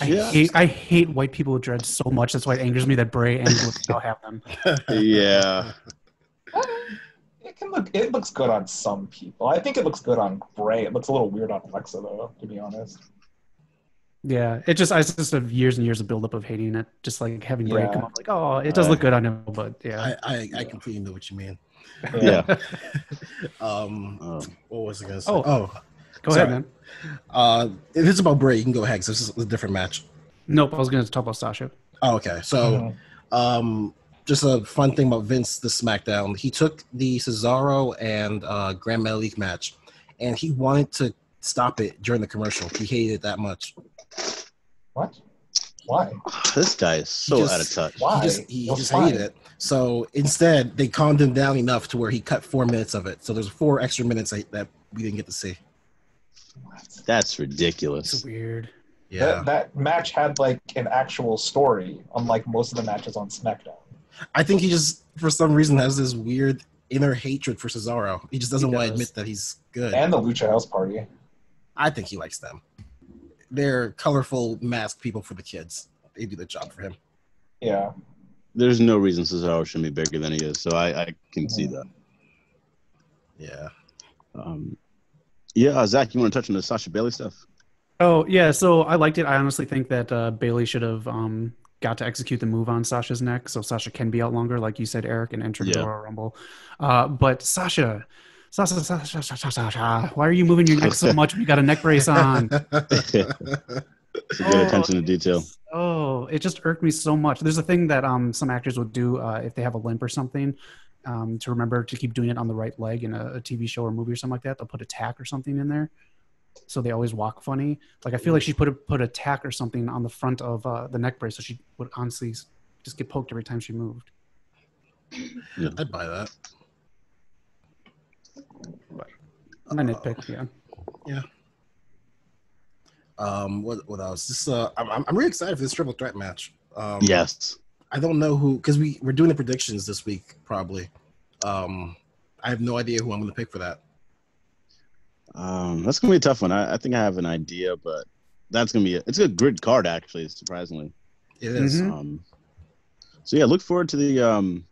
I Yeah. hate I hate white people with dreads so much. That's why it angers me that Bray and Bliss (laughs) now have them. yeah. it can look. It looks good on some people. I think it looks good on Bray. It looks a little weird on Alexa though, to be honest. Yeah, it just I just have years and years of buildup of hating it. Just like having Bray Yeah. come up like, oh, it does Right. look good on him, but yeah, I, I I completely know what you mean. Yeah. (laughs) um, Um, what was I gonna say? Oh. Oh, Go Sorry. ahead, man. uh, if it's about Bray, you can go ahead. 'cause this is a different match. Nope, I was going to talk about Sasha. Oh, okay. So, um, just a fun thing about Vince, the SmackDown. He took the Cesaro and uh, Gran Metalik match, and he wanted to stop it during the commercial. He hated it that much. What? Why? this guy is so just- out of touch. Why? He just he It just hated it. So instead, they calmed him down enough to where he cut four minutes of it. So there's four extra minutes that, that we didn't get to see. That's It's ridiculous. weird. Yeah, That, that match had like an actual story, unlike most of the matches on SmackDown. I think he just for some reason has this weird inner hatred for Cesaro. He just doesn't He want to admit that he's good. And the Lucha House Party. I think he likes them. They're colorful masked people for the kids. They do the job for him. Yeah. There's no reason Cesaro should be bigger than he is, so I, I can see that. Yeah. Um, yeah, uh, Zach, you want to touch on the Sasha Bayley stuff? Oh yeah, so I liked it. I honestly think that uh, Bayley should have um, got to execute the move on Sasha's neck, so Sasha can be out longer, like you said, Eric, and enter the Yeah. Royal Rumble. Uh, but Sasha, Sasha, Sasha, Sasha, Sasha, why are you moving your neck so (laughs) much? when You got a neck brace on. (laughs) (laughs) Good Oh. attention to detail. Oh, it just irked me so much. There's a thing that um, some actors would do uh, if they have a limp or something. Um, to remember to keep doing it on the right leg in a, a TV show or movie or something like that, they'll put a tack or something in there, so they always walk funny. Like I feel like she put a, put a tack or something on the front of uh, the neck brace, so she would honestly just get poked every time she moved. Yeah, I'd buy that. My nitpick, yeah. Yeah. Um, what what else? This uh, I'm I'm I'm really excited for this triple threat match. Um, Yes. I don't know who because we we're doing the predictions this week probably. Um, I have no idea who I'm going to pick for that. Um, that's gonna be a tough one. I, I think I have an idea, but that's gonna be a, it's a good card actually, surprisingly. It is. Mhm. Um, so yeah, look forward to the um,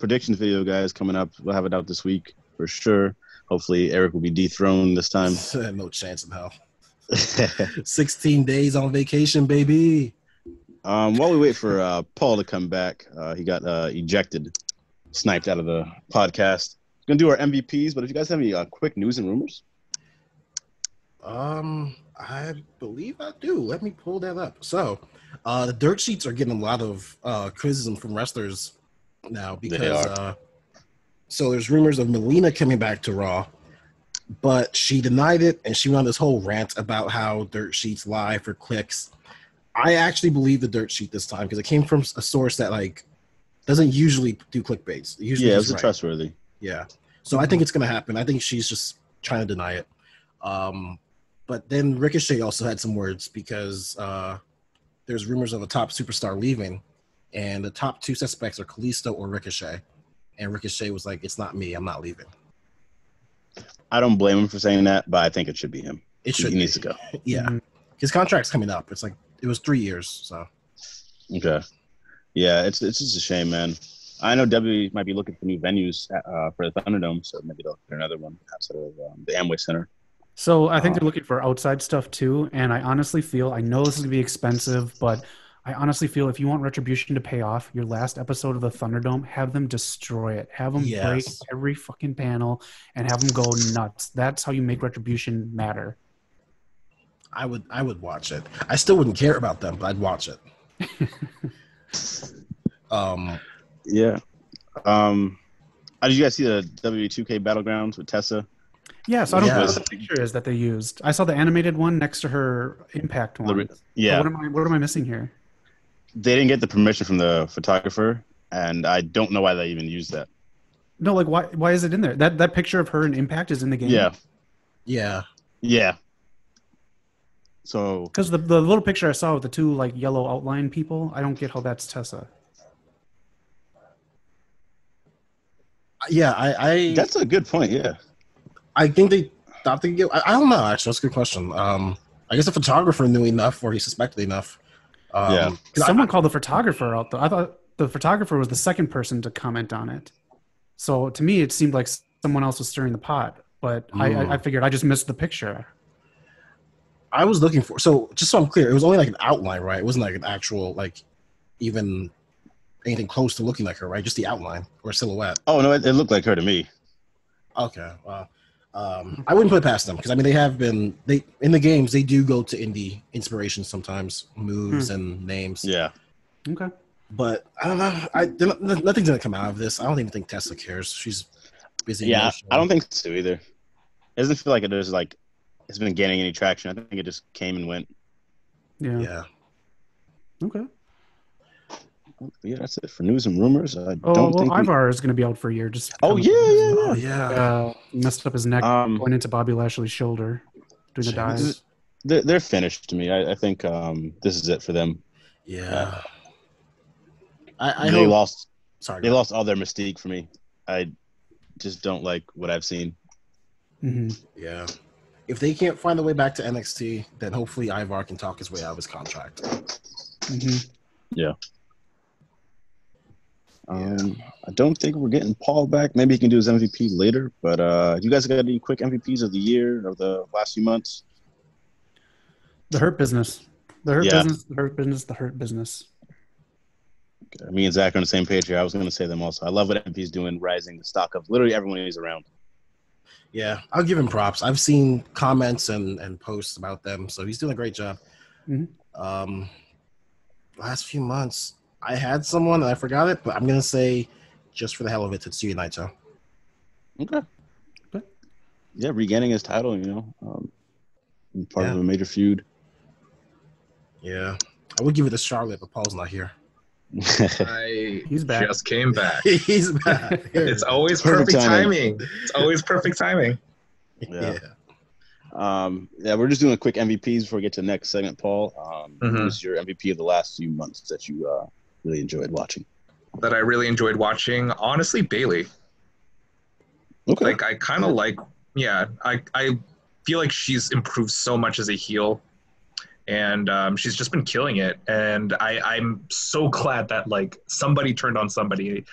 predictions video, guys, coming up. We'll have it out this week for sure. Hopefully, Eric will be dethroned this time. (laughs) no chance in hell. (laughs) 16 days on vacation, baby. um, while we wait for uh, Paul to come back, uh, he got uh, ejected, sniped out of the podcast. We're gonna do our MVPs, but if you guys have any uh, quick news and rumors, Um, I believe I do. Let me pull that up. So, uh, the dirt sheets are getting a lot of uh, criticism from wrestlers now because uh, so there's rumors of Melina coming back to Raw, but she denied it and she went on this whole rant about how dirt sheets lie for clicks. I actually believe the dirt sheet this time because it came from a source that like doesn't usually do clickbaits. Usually yeah, it just was a trustworthy. Yeah. So I think it's gonna happen. I think she's just trying to deny it. Um, but then Ricochet also had some words because uh, there's rumors of a top superstar leaving, and the top two suspects are Kalisto or Ricochet. And Ricochet was like, "It's not me. I'm not leaving. I don't blame him for saying that, but I think it should be him. It should. He should needs to go. Yeah, his contract's coming up. It's like it was three years. So Okay. Yeah, it's it's just a shame, man. I know W might be looking for new venues uh, for the Thunderdome, so maybe they'll get another one outside of um, the Amway Center. So I think Uh, they're looking for outside stuff too, and I honestly feel I know this is gonna be expensive, but I honestly feel if you want Retribution to pay off, your last episode of the Thunderdome, have them destroy it, have them break every fucking panel, and have them go nuts. That's how you make Retribution matter. I would I would watch it. I still wouldn't care about them, but I'd watch it. (laughs) um, Yeah. Um, uh, did you guys see the W2K Battlegrounds with Tessa? Yeah, so I don't know what the picture is that they used. I saw the animated one next to her Impact one. The re- But yeah, What am I? What am I missing here? they didn't get the permission from the photographer, and I don't know why they even used that. No, like why? Why is it in there? That that picture of her in Impact is in the game. Yeah, yeah, yeah. So Because the the little picture I saw with the two like yellow outline people, I don't get how that's Tessa. yeah. I I that's a good point. Yeah, I think they thought they get. I, I don't know. Actually, that's a good question. Um, I guess the photographer knew enough, or he suspected enough. Um, Yeah. 'cause I- Someone called the photographer out though. I thought the photographer was the second person to comment on it. So to me, it seemed like someone else was stirring the pot. But Mm. I, I figured I just missed the picture. I was looking for. So just so I'm clear, it was only like an outline, right? It wasn't like an actual like even anything close to looking like her, right? Just the outline or silhouette. Oh no, it, it looked like her to me. Okay, well, um, I wouldn't put it past them because I mean they have been they in the games they do go to indie inspiration sometimes, moves and names. Yeah. Okay. But I don't know. I they're not- nothing's gonna come out of this. I don't even think Tessa cares. She's busy. Yeah, emotional. I don't think so either. It doesn't feel like it is like it's been gaining any traction. I think it just came and went. Yeah. Yeah. Okay. Yeah, that's it for news and rumors. I Oh don't well, think. we- Ivar is going to be out for a year. Just Oh kind yeah, yeah, Oh yeah. yeah. Uh, messed up his neck Um, going into Bobby Lashley's shoulder doing the Jeez. dive. They're, they're finished to me. I, I think um, this is it for them. Yeah. I, I they hope. lost. sorry. They lost all their mystique for me. I just don't like what I've seen. hmm Yeah. If they can't find a way back to NXT, then hopefully Ivar can talk his way out of his contract. hmm Yeah. Um, I don't think we're getting Paul back. Maybe he can do his MVP later. But uh, you guys got any quick MVPs of the year of the last few months? The hurt business. The hurt Yeah. business. The hurt business. The hurt business. Me and Zach are on the same page here. I was going to say them also. I love what MVP's doing, rising the stock of literally everyone he's around. Yeah, I'll give him props. I've seen comments and, and posts about them, so he's doing a great job. Mhm. Um, last few months, I had someone and I forgot it, but I'm gonna say, just for the hell of it, Tetsuya Naito. Okay. Okay. Yeah, regaining his title, you know, um, part Yeah. of a major feud. Yeah, I would give it to Charlotte, but Paul's not here. I He's back. just came back. (laughs) he's back. It's always Perfect perfect, timing. timing. It's always perfect timing. Yeah. um, yeah, we're just doing a quick MVPs before we get to the next segment. Paul, um, Mhm. who's your MVP of the last few months that you uh, really enjoyed watching? That I really enjoyed watching. Honestly, Bayley. Okay. Like I kind of like. Yeah, I I feel like she's improved so much as a heel, and um, she's just been killing it. And I I'm so (laughs) glad that like somebody turned on somebody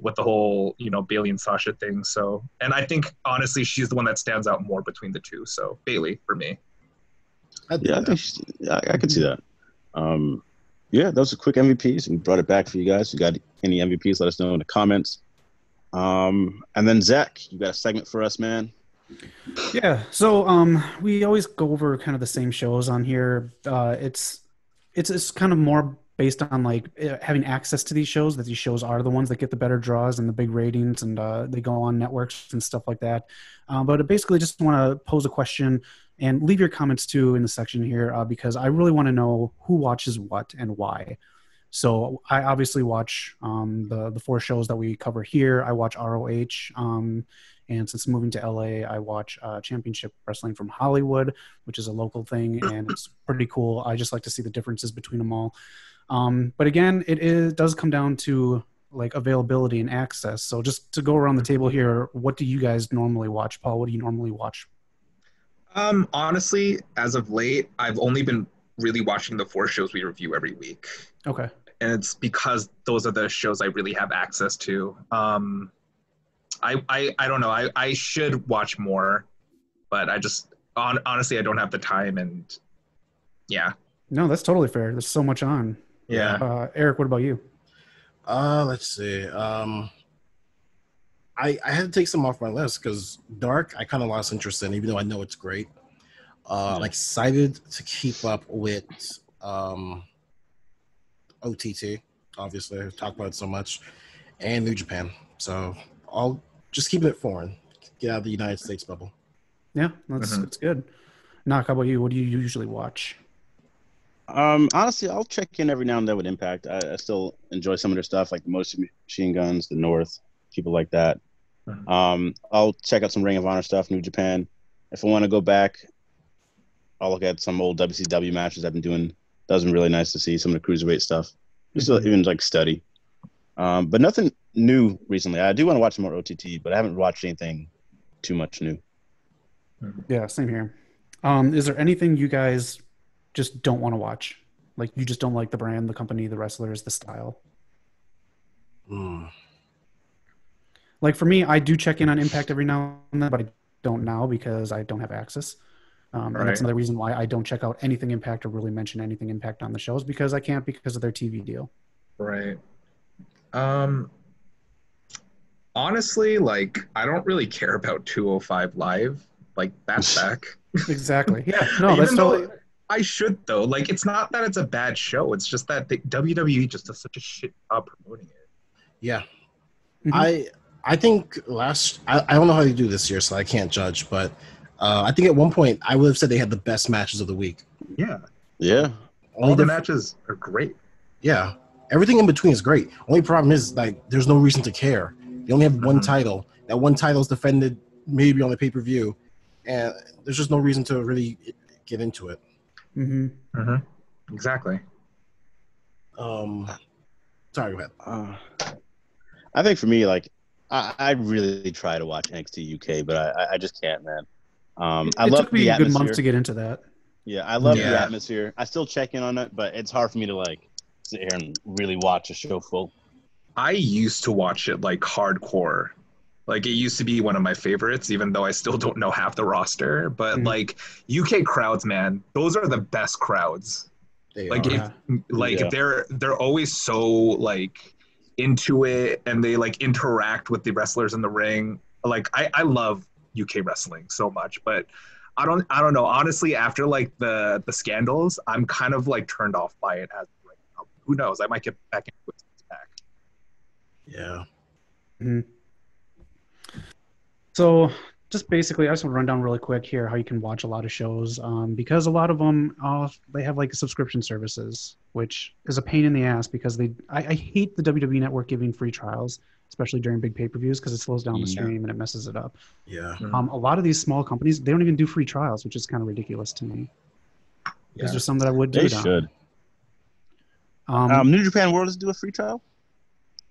with the whole you know Bayley and Sasha thing. So and I think honestly she's the one that stands out more between the two. So Bayley for me. I'd yeah, I that. think she's, I, I could see that. Um, yeah, those are quick MVPs. We brought it back for you guys. You got any MVPs? Let us know in the comments. Um, and then Zach, you got a segment for us, man. Yeah. So um, we always go over kind of the same shows on here. Uh, it's it's it's kind of more based on like eh, having access to these shows. That these shows are the ones that get the better draws and the big ratings, and uh, they go on networks and stuff like that. Um, but I basically just want to pose a question and leave your comments too in the section here uh, because I really want to know who watches what and why. So I obviously watch um, the the four shows that we cover here. I watch ROH. Um, and since moving to LA, I watch uh, Championship Wrestling from Hollywood, which is a local thing, (laughs) and it's pretty cool. I just like to see the differences between them all. Um, but again, it is, does come down to like availability and access. So just to go around the table here, what do you guys normally watch? Paul, what do you normally watch? Um, honestly, as of late, I've only been really watching the four shows we review every week. Okay. and it's because those are the shows I really have access to. Um, I, I I don't know. I, I should watch more, but I just on, honestly I don't have the time and yeah No, that's totally fair. There's so much on. yeah. Uh, Eric, what about you? Uh, let's see. Um, I I had to take some off my list because Dark I kind of lost interest in, even though I know it's great. Uh, I'm excited to keep up with um, OTT. Obviously, I've talked about it so much, and New Japan. So I'll just keep it foreign. Get out of the United States bubble. Yeah, that's Mhm. that's good. Knock, how about you? What do you usually watch? Um, honestly, I'll check in every now and then with Impact. I, I still enjoy some of their stuff, like the Motion Machine Guns, the North, people like that. Mhm. Um, I'll check out some Ring of Honor stuff, New Japan. If I want to go back, I'll look at some old WCW matches I've been doing. That was really nice to see some of the cruiserweight stuff. Just Mhm. even like study. Um, but nothing new recently. I do want to watch some more OTT, but I haven't watched anything too much new. Yeah, same here. Um, is there anything you guys just don't want to watch? Like you just don't like the brand, the company, the wrestlers, the style? Hmm. Like for me, I do check in on Impact every now and then, but I don't now because I don't have access. Um, and that's another reason why I don't check out anything Impact or really mention anything Impact on the shows because I can't because of their TV deal. Right. Um, honestly, like I don't really care about 205 Live. Like that's (laughs) back. Exactly. Yeah. (laughs) No, Even that's though totally. I should though. Like it's not that it's a bad show. It's just that the WWE just does such a shit job promoting it. Yeah. Mhm. I I think last I, I don't know how they do this year, so I can't judge, but uh, I think at one point I would have said they had the best matches of the week. Yeah, Yeah. Only all the diff- matches are great. yeah, everything in between is great. Only problem is like there's no reason to care. They only have one Mhm. title. That one title is defended maybe on the pay per view, and there's just no reason to really get into it. hmm Mm-hmm. Exactly. Um, sorry, go ahead. Uh, I think for me, like, I, I really try to watch NXT UK, but I, I- I just can't, man. Um, I it love took me the a good atmosphere. month to get into that. Yeah, I love the atmosphere. I still check in on it, but it's hard for me to like sit here and really watch a show full. I used to watch it like hardcore. Like it used to be one of my favorites, even though I still don't know half the roster. But Mhm. like UK crowds, man, those are the best crowds. They Like are. If like Yeah. they're they're always so like into it and they like interact with the wrestlers in the ring. Like I, I love UK wrestling so much, but I don't I don't know. Honestly, after like the the scandals, I'm kind of like turned off by it as right now. Who knows? I might get back into it when it's back. yeah. So, just basically, I just want to run down really quick here how you can watch a lot of shows um, because a lot of them uh, they have like subscription services, which is a pain in the ass because they I, I hate the WWE Network giving free trials, especially during big pay per views because it slows down the Yeah. stream and it messes it up. Yeah. Um, a lot of these small companies they don't even do free trials, which is kind of ridiculous to me. Because Yeah. there's some that I would do. They it on. Um, Um, New Japan World is do a free trial.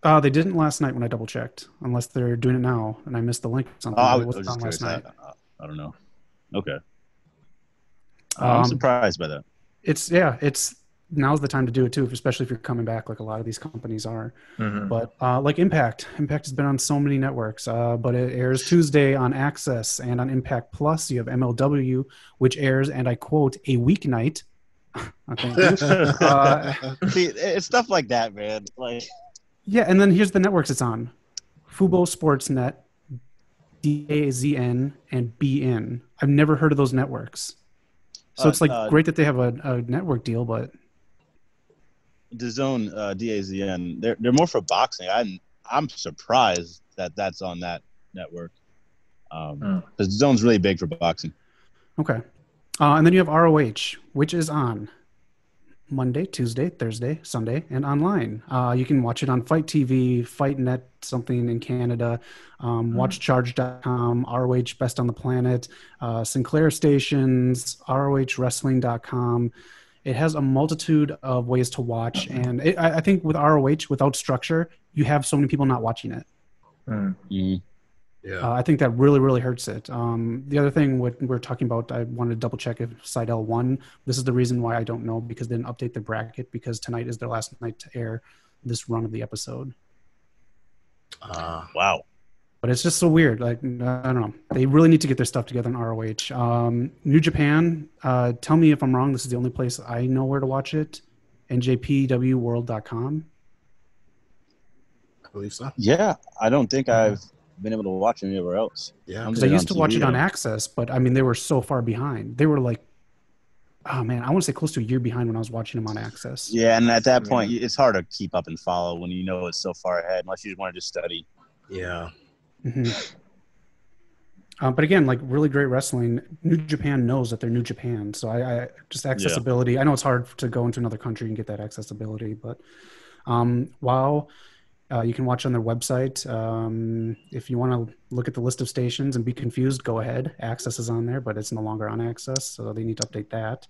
uh, they didn't last night when I double checked, unless they're doing it now and I missed the link or something. Oh, I was, I on last night. I, I, don't know. Okay. Um, I'm surprised by that. It's yeah, it's now's the time to do it too, especially if you're coming back like a lot of these companies are. Mhm. But uh, like Impact, Impact has been on so many networks, uh, but it airs Tuesday on Access and on Impact Plus. You have MLW, which airs, and I quote, a weeknight. Thank you. (laughs) Uh, (laughs) See, it's stuff like that, man. Like, yeah, and then here's the networks it's on: Fubo Sportsnet, DAZN, and BN. I've never heard of those networks. So Uh, it's like uh, great that they have a, a network deal, but the zone uh, DAZN, they're they're more for boxing. I'm I'm surprised that that's on that network. Um, Hmm. because zone's really big for boxing. Okay. Uh, and then you have ROH, which is on Monday, Tuesday, Thursday, Sunday, and online. Uh, you can watch it on Fight TV, FightNet, something in Canada, um, WatchCharge.com, ROH Best on the Planet, uh, Sinclair Stations, ROHWrestling.com. It has a multitude of ways to watch. And it, I, I think with ROH, without structure, you have so many people not watching it. Mm. Yeah. Uh, I think that really, really hurts it. Um, the other thing what we're talking about, I wanted to double check if Sydal won. This is the reason why I don't know because they didn't update the bracket because tonight is their last night to air this run of the episode. Uh, Wow. But it's just so weird. Like I don't know. They really need to get their stuff together in ROH. Um, New Japan. Uh, tell me if I'm wrong. This is the only place I know where to watch it. NJPWWorld.com. I believe so. Yeah, I don't think I've been able to watch anywhere else. Yeah. Because I used to watch TV, it on. Access, but I mean they were so far behind. They were like, oh man, I want to say close to a year behind when I was watching them on Access. Yeah, and at that point, it's hard to keep up and follow when you know it's so far ahead, unless you just want to just study. Yeah. Mhm. Um, but again, like really great wrestling. New Japan knows that they're New Japan, so I, I just accessibility. I know it's hard to go into another country and get that accessibility, but um, wow, uh, you can watch on their website. Um, if you want to look at the list of stations and be confused, go ahead. Access is on there, but it's no longer on Access, so they need to update that.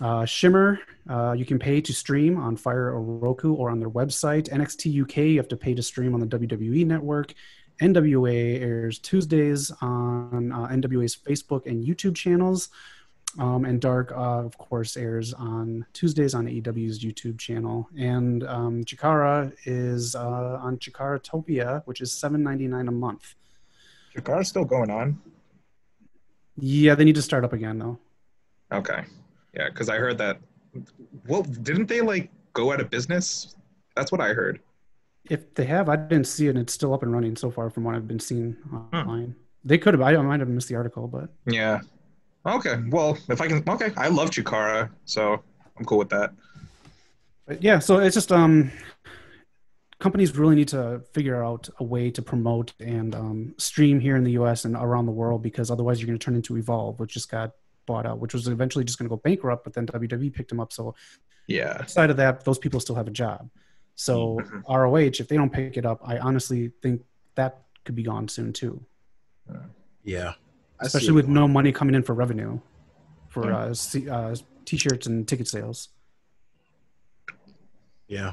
Uh, Shimmer, uh, you can pay to stream on Fire or Roku or on their website. NXT UK, you have to pay to stream on the WWE network. NWA airs Tuesdays on uh, NWA's Facebook and YouTube channels. Um, and Dark, uh, of course, airs on Tuesdays on AEW's YouTube channel. And um, Chikara is uh, on Chikaratopia, which is seven ninety nine a month. Chikara's still going on. Yeah, they need to start up again though. Okay. Yeah, because I heard that. Well, didn't they like go out of business? That's what I heard. If they have, I didn't see it. and It's still up and running so far from what I've been seeing online. They could have. I might have missed the article, but Yeah. Okay. Well, if I can. Okay. I love Chikara, so I'm cool with that. But yeah, so it's just um, companies really need to figure out a way to promote and um, stream here in the U.S. and around the world because otherwise you're going to turn into Evolve, which just got bought out, which was eventually just going to go bankrupt. But then WWE picked them up. So Yeah. outside of that, those people still have a job. So Mhm. ROH, if they don't pick it up, I honestly think that could be gone soon too, Yeah. Especially with no money coming in for revenue for Yeah. uh, c- uh, t-shirts and ticket sales. Yeah.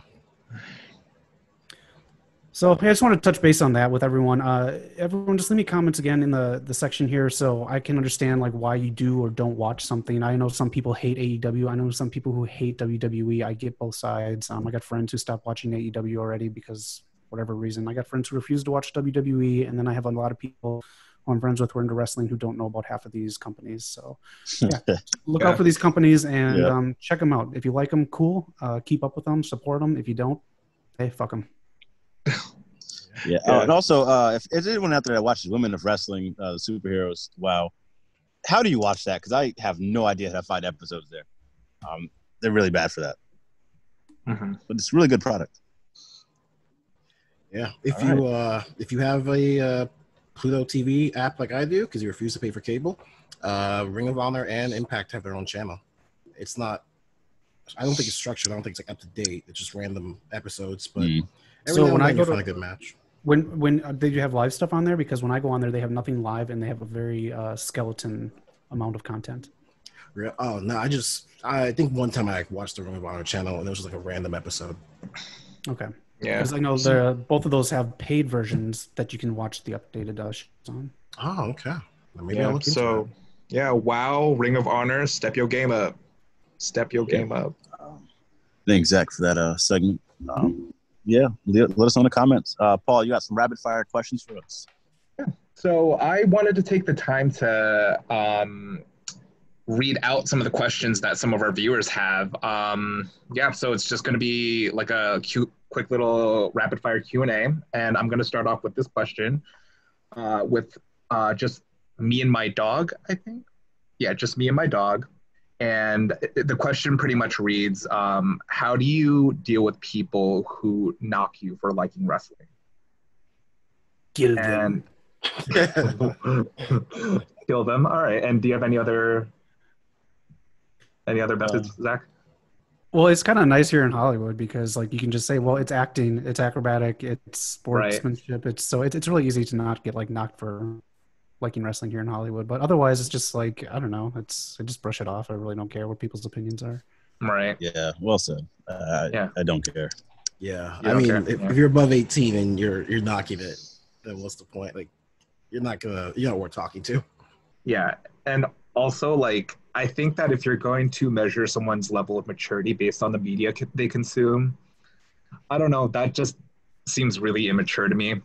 So I just want to touch base on that with everyone. Uh, everyone, just leave me comments again in the the section here, so I can understand like why you do or don't watch something. I know some people hate AEW. I know some people who hate WWE. I get both sides. Um, I got friends who stopped watching AEW already because whatever reason. I got friends who refuse to watch WWE, and then I have a lot of people I'm friends with who are into wrestling who don't know about half of these companies. So (laughs) look Yeah. out for these companies and Yeah. um, check them out. If you like them, cool. Uh, keep up with them, support them. If you don't, hey, fuck them. Yeah. (laughs) Yeah. Oh, and also, uh, if is anyone out there that watches Women of Wrestling, uh, the superheroes, wow, how do you watch that? Because I have no idea how to find episodes there. Um, they're really bad for that, Mhm. but it's a really good product. Yeah. If All you uh if you have a uh, Pluto TV app like I do, because you refuse to pay for cable, uh, Ring of Honor and Impact have their own channel. It's not. I don't think it's structured. I don't think it's like up to date. It's just random episodes. But Mm. every So now when and I go you to- find a good match. When when uh, did you have live stuff on there? Because when I go on there, they have nothing live, and they have a very uh, skeleton amount of content. Re- Oh no! I just I think one time I watched the Ring of Honor channel and it was just like a random episode. Okay, Yeah. because I know the both of those have paid versions that you can watch the updated uh, shows on. Oh okay. Well, Maybe I'll yeah. look into So, yeah. Wow. Ring of Honor. Step your game up. Step your Yeah. game up. Thanks, Zach, for that uh, segment. Um, yeah, let, let us know in the comments. Uh, Paul, you got some rapid fire questions for us? So I wanted to take the time to um, read out some of the questions that some of our viewers have. Um, yeah, so it's just going to be like a cute, quick little rapid fire Q and A, and I'm going to start off with this question, uh, with uh, just me and my dog. I think, yeah, just me and my dog. And the question pretty much reads, um, "How do you deal with people who knock you for liking wrestling?" Get And (laughs) (laughs) kill them. All right. And do you have any other any other methods, Zach? Well, it's kind of nice here in Hollywood because like you can just say, well, it's acting, it's acrobatic, it's sportsmanship. It's so it's it's really easy to not get like knocked for liking wrestling here in Hollywood. But otherwise, it's just like I don't know. It's I just brush it off. I really don't care what people's opinions are. Right. Yeah, well said. Uh, Yeah. I, I don't care. Yeah, You I mean, if, if you're above 18 and you're you're knocking it, then what's the point? Like, you're not gonna you're not worth talking to. Yeah. And also, like, I think that if you're going to measure someone's level of maturity based on the media c- they consume, I don't know. That just seems really immature to me.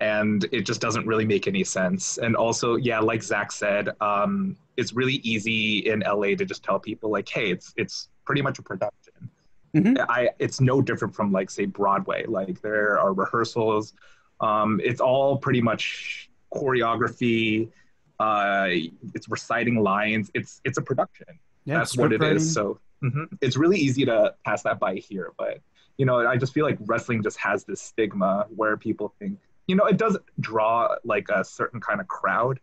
And it just doesn't really make any sense. And also, yeah, like Zach said, um, it's really easy in LA to just tell people, like, hey, it's it's pretty much a production. Mhm. I it's no different from like say Broadway. Like there are rehearsals. Um, it's all pretty much choreography. Uh, it's reciting lines. It's it's a production. Yeah, That's what it script is. So mhm. it's really easy to pass that by here. But you know, I just feel like wrestling just has this stigma where people think, you know, it does draw like a certain kind of crowd.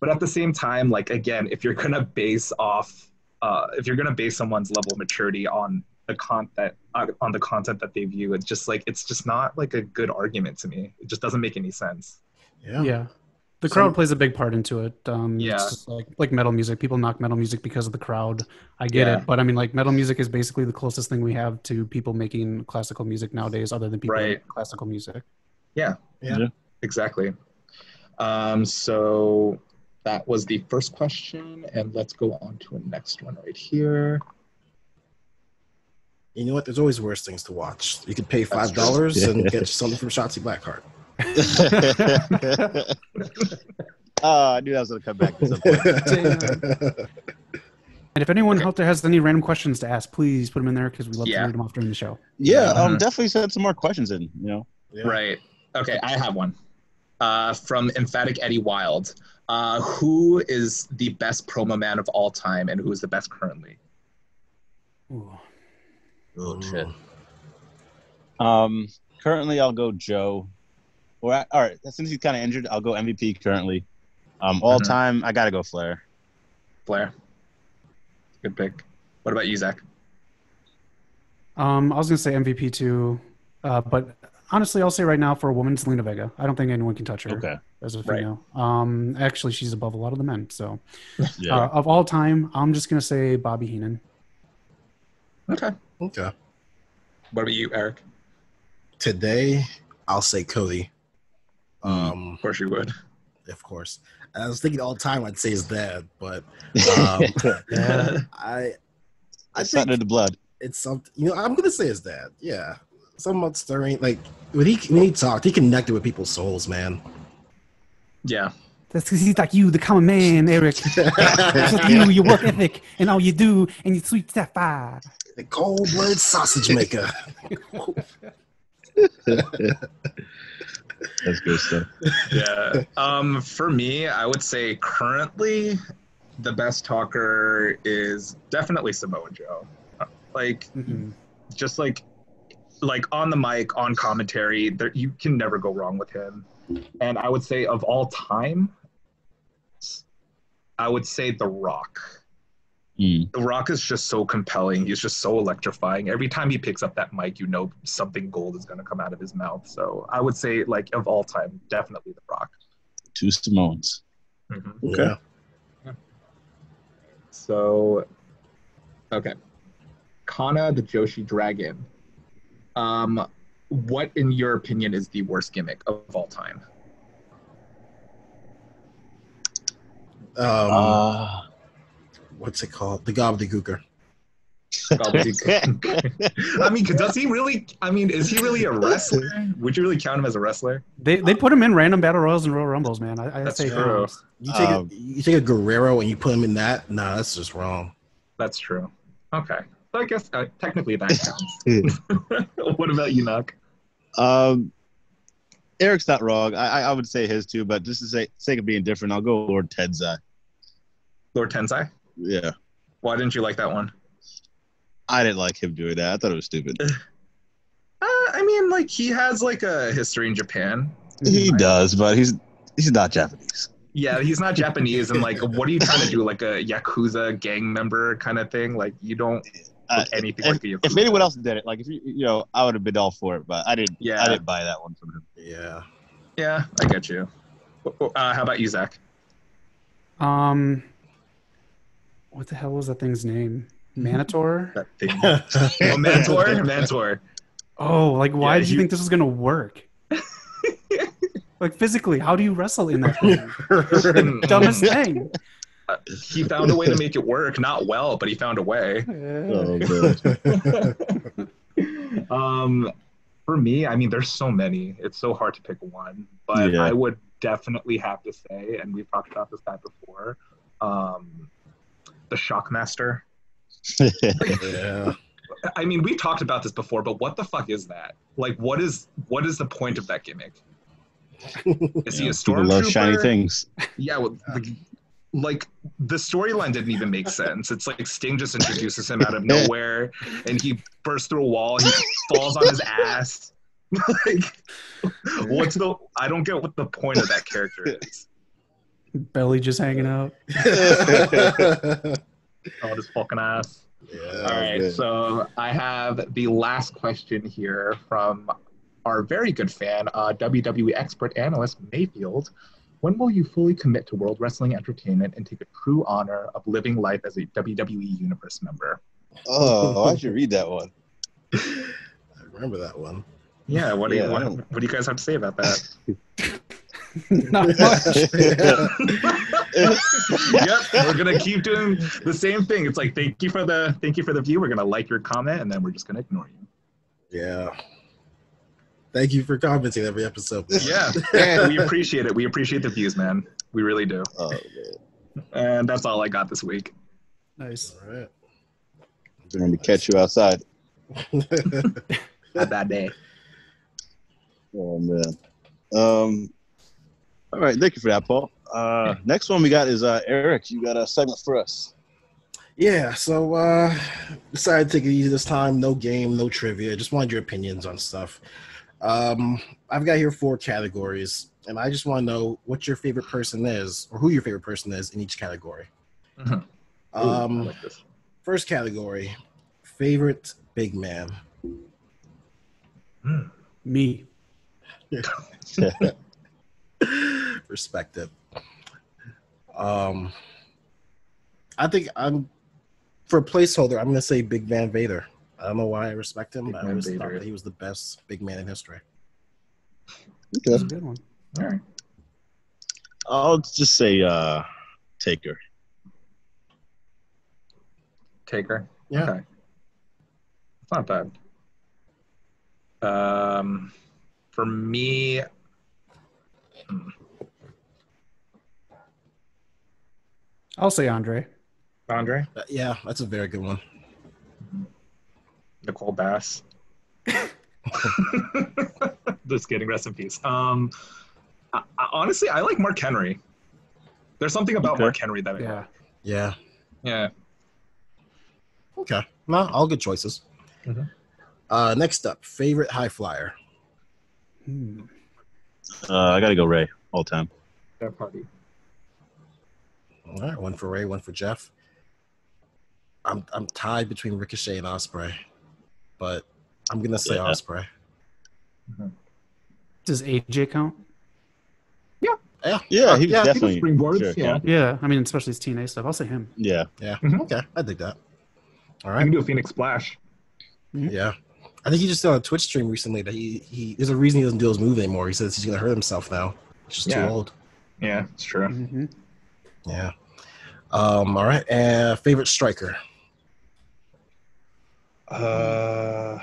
But at the same time, like again, if you're gonna base off, uh, if you're gonna base someone's level of maturity on the content uh, on the content that they view, it's just like it's just not like a good argument to me. It just doesn't make any sense. Yeah. Yeah. The Some- crowd plays a big part into it. Um, Yeah. It's just like, like metal music. People knock metal music because of the crowd. I get Yeah. it. But I mean, like, metal music is basically the closest thing we have to people making classical music nowadays, other than people Right. making classical music. Yeah. Yeah. Exactly. Um, so that was the first question, and let's go on to a next one right here. You know what? There's always worse things to watch. You could pay five dollars and (laughs) get something from Shotzi Blackheart. (laughs) oh, I knew that was going to come back at some point. And if anyone Okay. out there has any random questions to ask, please put them in there because we love Yeah. to read them off during the show. Yeah, um, definitely send some more questions in. You know, Yeah. Right. Okay, I have one. Uh, from Emphatic Eddie Wild. Uh, who is the best promo man of all time and who is the best currently? Ooh. Oh, shit. um, currently I'll go Joe. Or I- all right, since he's kind of injured, I'll go MVP currently. Um, all Mhm. time, I gotta go Flair. Blair. Good pick. What about you, Zach? Um, I was gonna say MVP too, uh, but honestly, I'll say right now for a woman, Zelina Vega. I don't think anyone can touch her Okay. as a Right. female. Um, actually, she's above a lot of the men. So, (laughs) Yeah. uh, of all time, I'm just gonna say Bobby Heenan. Okay. Okay. What about you, Eric? Today, I'll say Cody. Um, Of course you would. of course. I was thinking all the time I'd say is that, but (laughs) um, Yeah. (laughs) I, I It's not think in the blood. it's something. You know, I'm gonna say is that. Yeah, somewhat stirring. Like when he when he talked, he connected with people's souls, man. Yeah. That's because he's like you, the common man, Eric. (laughs) Just like you, your work ethic, and all you do, and your sweet sapphire. the cold blooded sausage maker. That's good stuff. Yeah. um, for me, I would say currently the best talker is definitely Samoa Joe. Like Mhm. just like like on the mic, on commentary, there, you can never go wrong with him. And I would say of all time, I would say The Rock. Mm. The Rock is just so compelling. He's just so electrifying. Every time he picks up that mic, you know something gold is going to come out of his mouth. So I would say, like of all time, definitely The Rock. Two Simones. Mhm. Okay. So, okay, Kana the Joshi Dragon. Um, what, in your opinion, is the worst gimmick of all time? Um, Uh, what's it called? The gobbledygooker. Gobbledygook. (laughs) I mean, does he really? I mean, is he really a wrestler? Would you really count him as a wrestler? They they put him in random battle royals and Royal Rumbles, man. I, I That's say true. You take Um, a, you take a Guerrero and you put him in that. Nah, that's just wrong. That's true. Okay, so I guess uh, technically that counts. (laughs) (laughs) what about you, Knock? um, Eric's not wrong. I, I I would say his too, but just to say sake of being different, I'll go Lord Tensai. Lord Tensai? Yeah, Why didn't you like that one? I didn't like him doing that. I thought it was stupid. (laughs) Uh, I mean, like he has like a history in Japan. He does, but he's he's not Japanese. Yeah, he's not Japanese, and like, what are you trying to do? (laughs) Like a yakuza gang member kind of thing? Like you don't Uh, anything if, like a yakuza. if anyone else did it, like if you you know, I would have been all for it, but I didn't. Yeah. I didn't buy that one from him. Yeah. yeah, I get you. Uh, how about you, Zach? Um, what the hell was that thing's name? Manator? That thing. (laughs) oh, Mantaur, Mantaur. Oh, like why Yeah, did you you- think this was gonna work? (laughs) like physically, how do you wrestle in that thing? (laughs) Dumbest thing. Uh, he found a way to make it work. Not well, but he found a way. Oh, um, for me, I mean, there's so many. It's so hard to pick one, but Yeah. I would definitely have to say, and we've talked about this guy before, um, the Shockmaster. yeah. I mean, we talked about this before, but what the fuck is that? Like, what is what is the point of that gimmick? (laughs) Is he a People love shiny things. Yeah, well, the, like the storyline didn't even make sense. It's like Sting just introduces him out of nowhere, and he bursts through a wall. He falls on his ass. (laughs) like, what's the? I don't get what the point of that character is. Belly just hanging out. (laughs) Oh, his fucking ass. yeah. All right, man. so I have the last question here from our very good fan, uh, WWE expert analyst Mayfield. When will you fully commit to World Wrestling Entertainment and take a true honor of living life as a WWE Universe member? Oh, (laughs) I should read that one. I remember that one. Yeah, what do you what, what do you guys have to say about that? (laughs) (laughs) Not much. (laughs) (laughs) yep, we're gonna keep doing the same thing. It's like thank you for the thank you for the view. We're gonna like your comment and then we're just gonna ignore you. Yeah. Thank you for commenting every episode. Yeah, we appreciate it. We appreciate the views, man. We really do. Oh, man. And that's all I got this week. Nice. All right. Going to catch you outside. Had that day. Oh man. Um. All right, thank you for that, Paul. Uh, next one we got is uh, Eric. You got a segment for us. Yeah, so uh decided to take it easy this time. No game, no trivia. Just wanted your opinions on stuff. Um I've got here four categories, and I just want to know what your favorite person is, or who your favorite person is in each category. Mhm. Ooh, Um like first category, favorite big man. Mm. Me. (laughs) (laughs) (laughs) Respect it. Um I think I'm for a placeholder, I'm gonna say Big Van Vader. I don't know why I respect him, Big but I always Vader. thought that he was the best big man in history. That's a good one. All right. I'll just say uh, Taker. Taker. Yeah. Okay. It's not bad. Um, for me, I'll say Andre. Andre, Uh, yeah, that's a very good one. Nicole Bass. (laughs) (laughs) Just kidding. Rest in peace. Um, I, I- honestly, I like Mark Henry. There's something about Okay. Mark Henry that I Yeah. Yeah. yeah. Okay. No, all good choices. Mhm. Uh, next up, favorite high flyer. Hmm. Uh, I got to go Rey all time. That party. All right, one for Rey, one for Jeff. I'm I'm tied between Ricochet and Ospreay, but I'm gonna say Yeah. Ospreay. Mm-hmm. Does AJ count? Yeah. Yeah, he was yeah, he definitely sure, yeah. Yeah, I mean, especially his TNA stuff. I'll say him. yeah. Yeah. Mhm. Okay, I dig that. All right, I right. can do a Phoenix Splash. Mm-hmm. Yeah. I think he just did on a Twitch stream recently that he, he there's a reason he doesn't do his move anymore. He says he's gonna hurt himself now. He's just Yeah. too old. Yeah, it's true. Mm-hmm. Yeah. Um, all right. Uh favorite striker. Uh,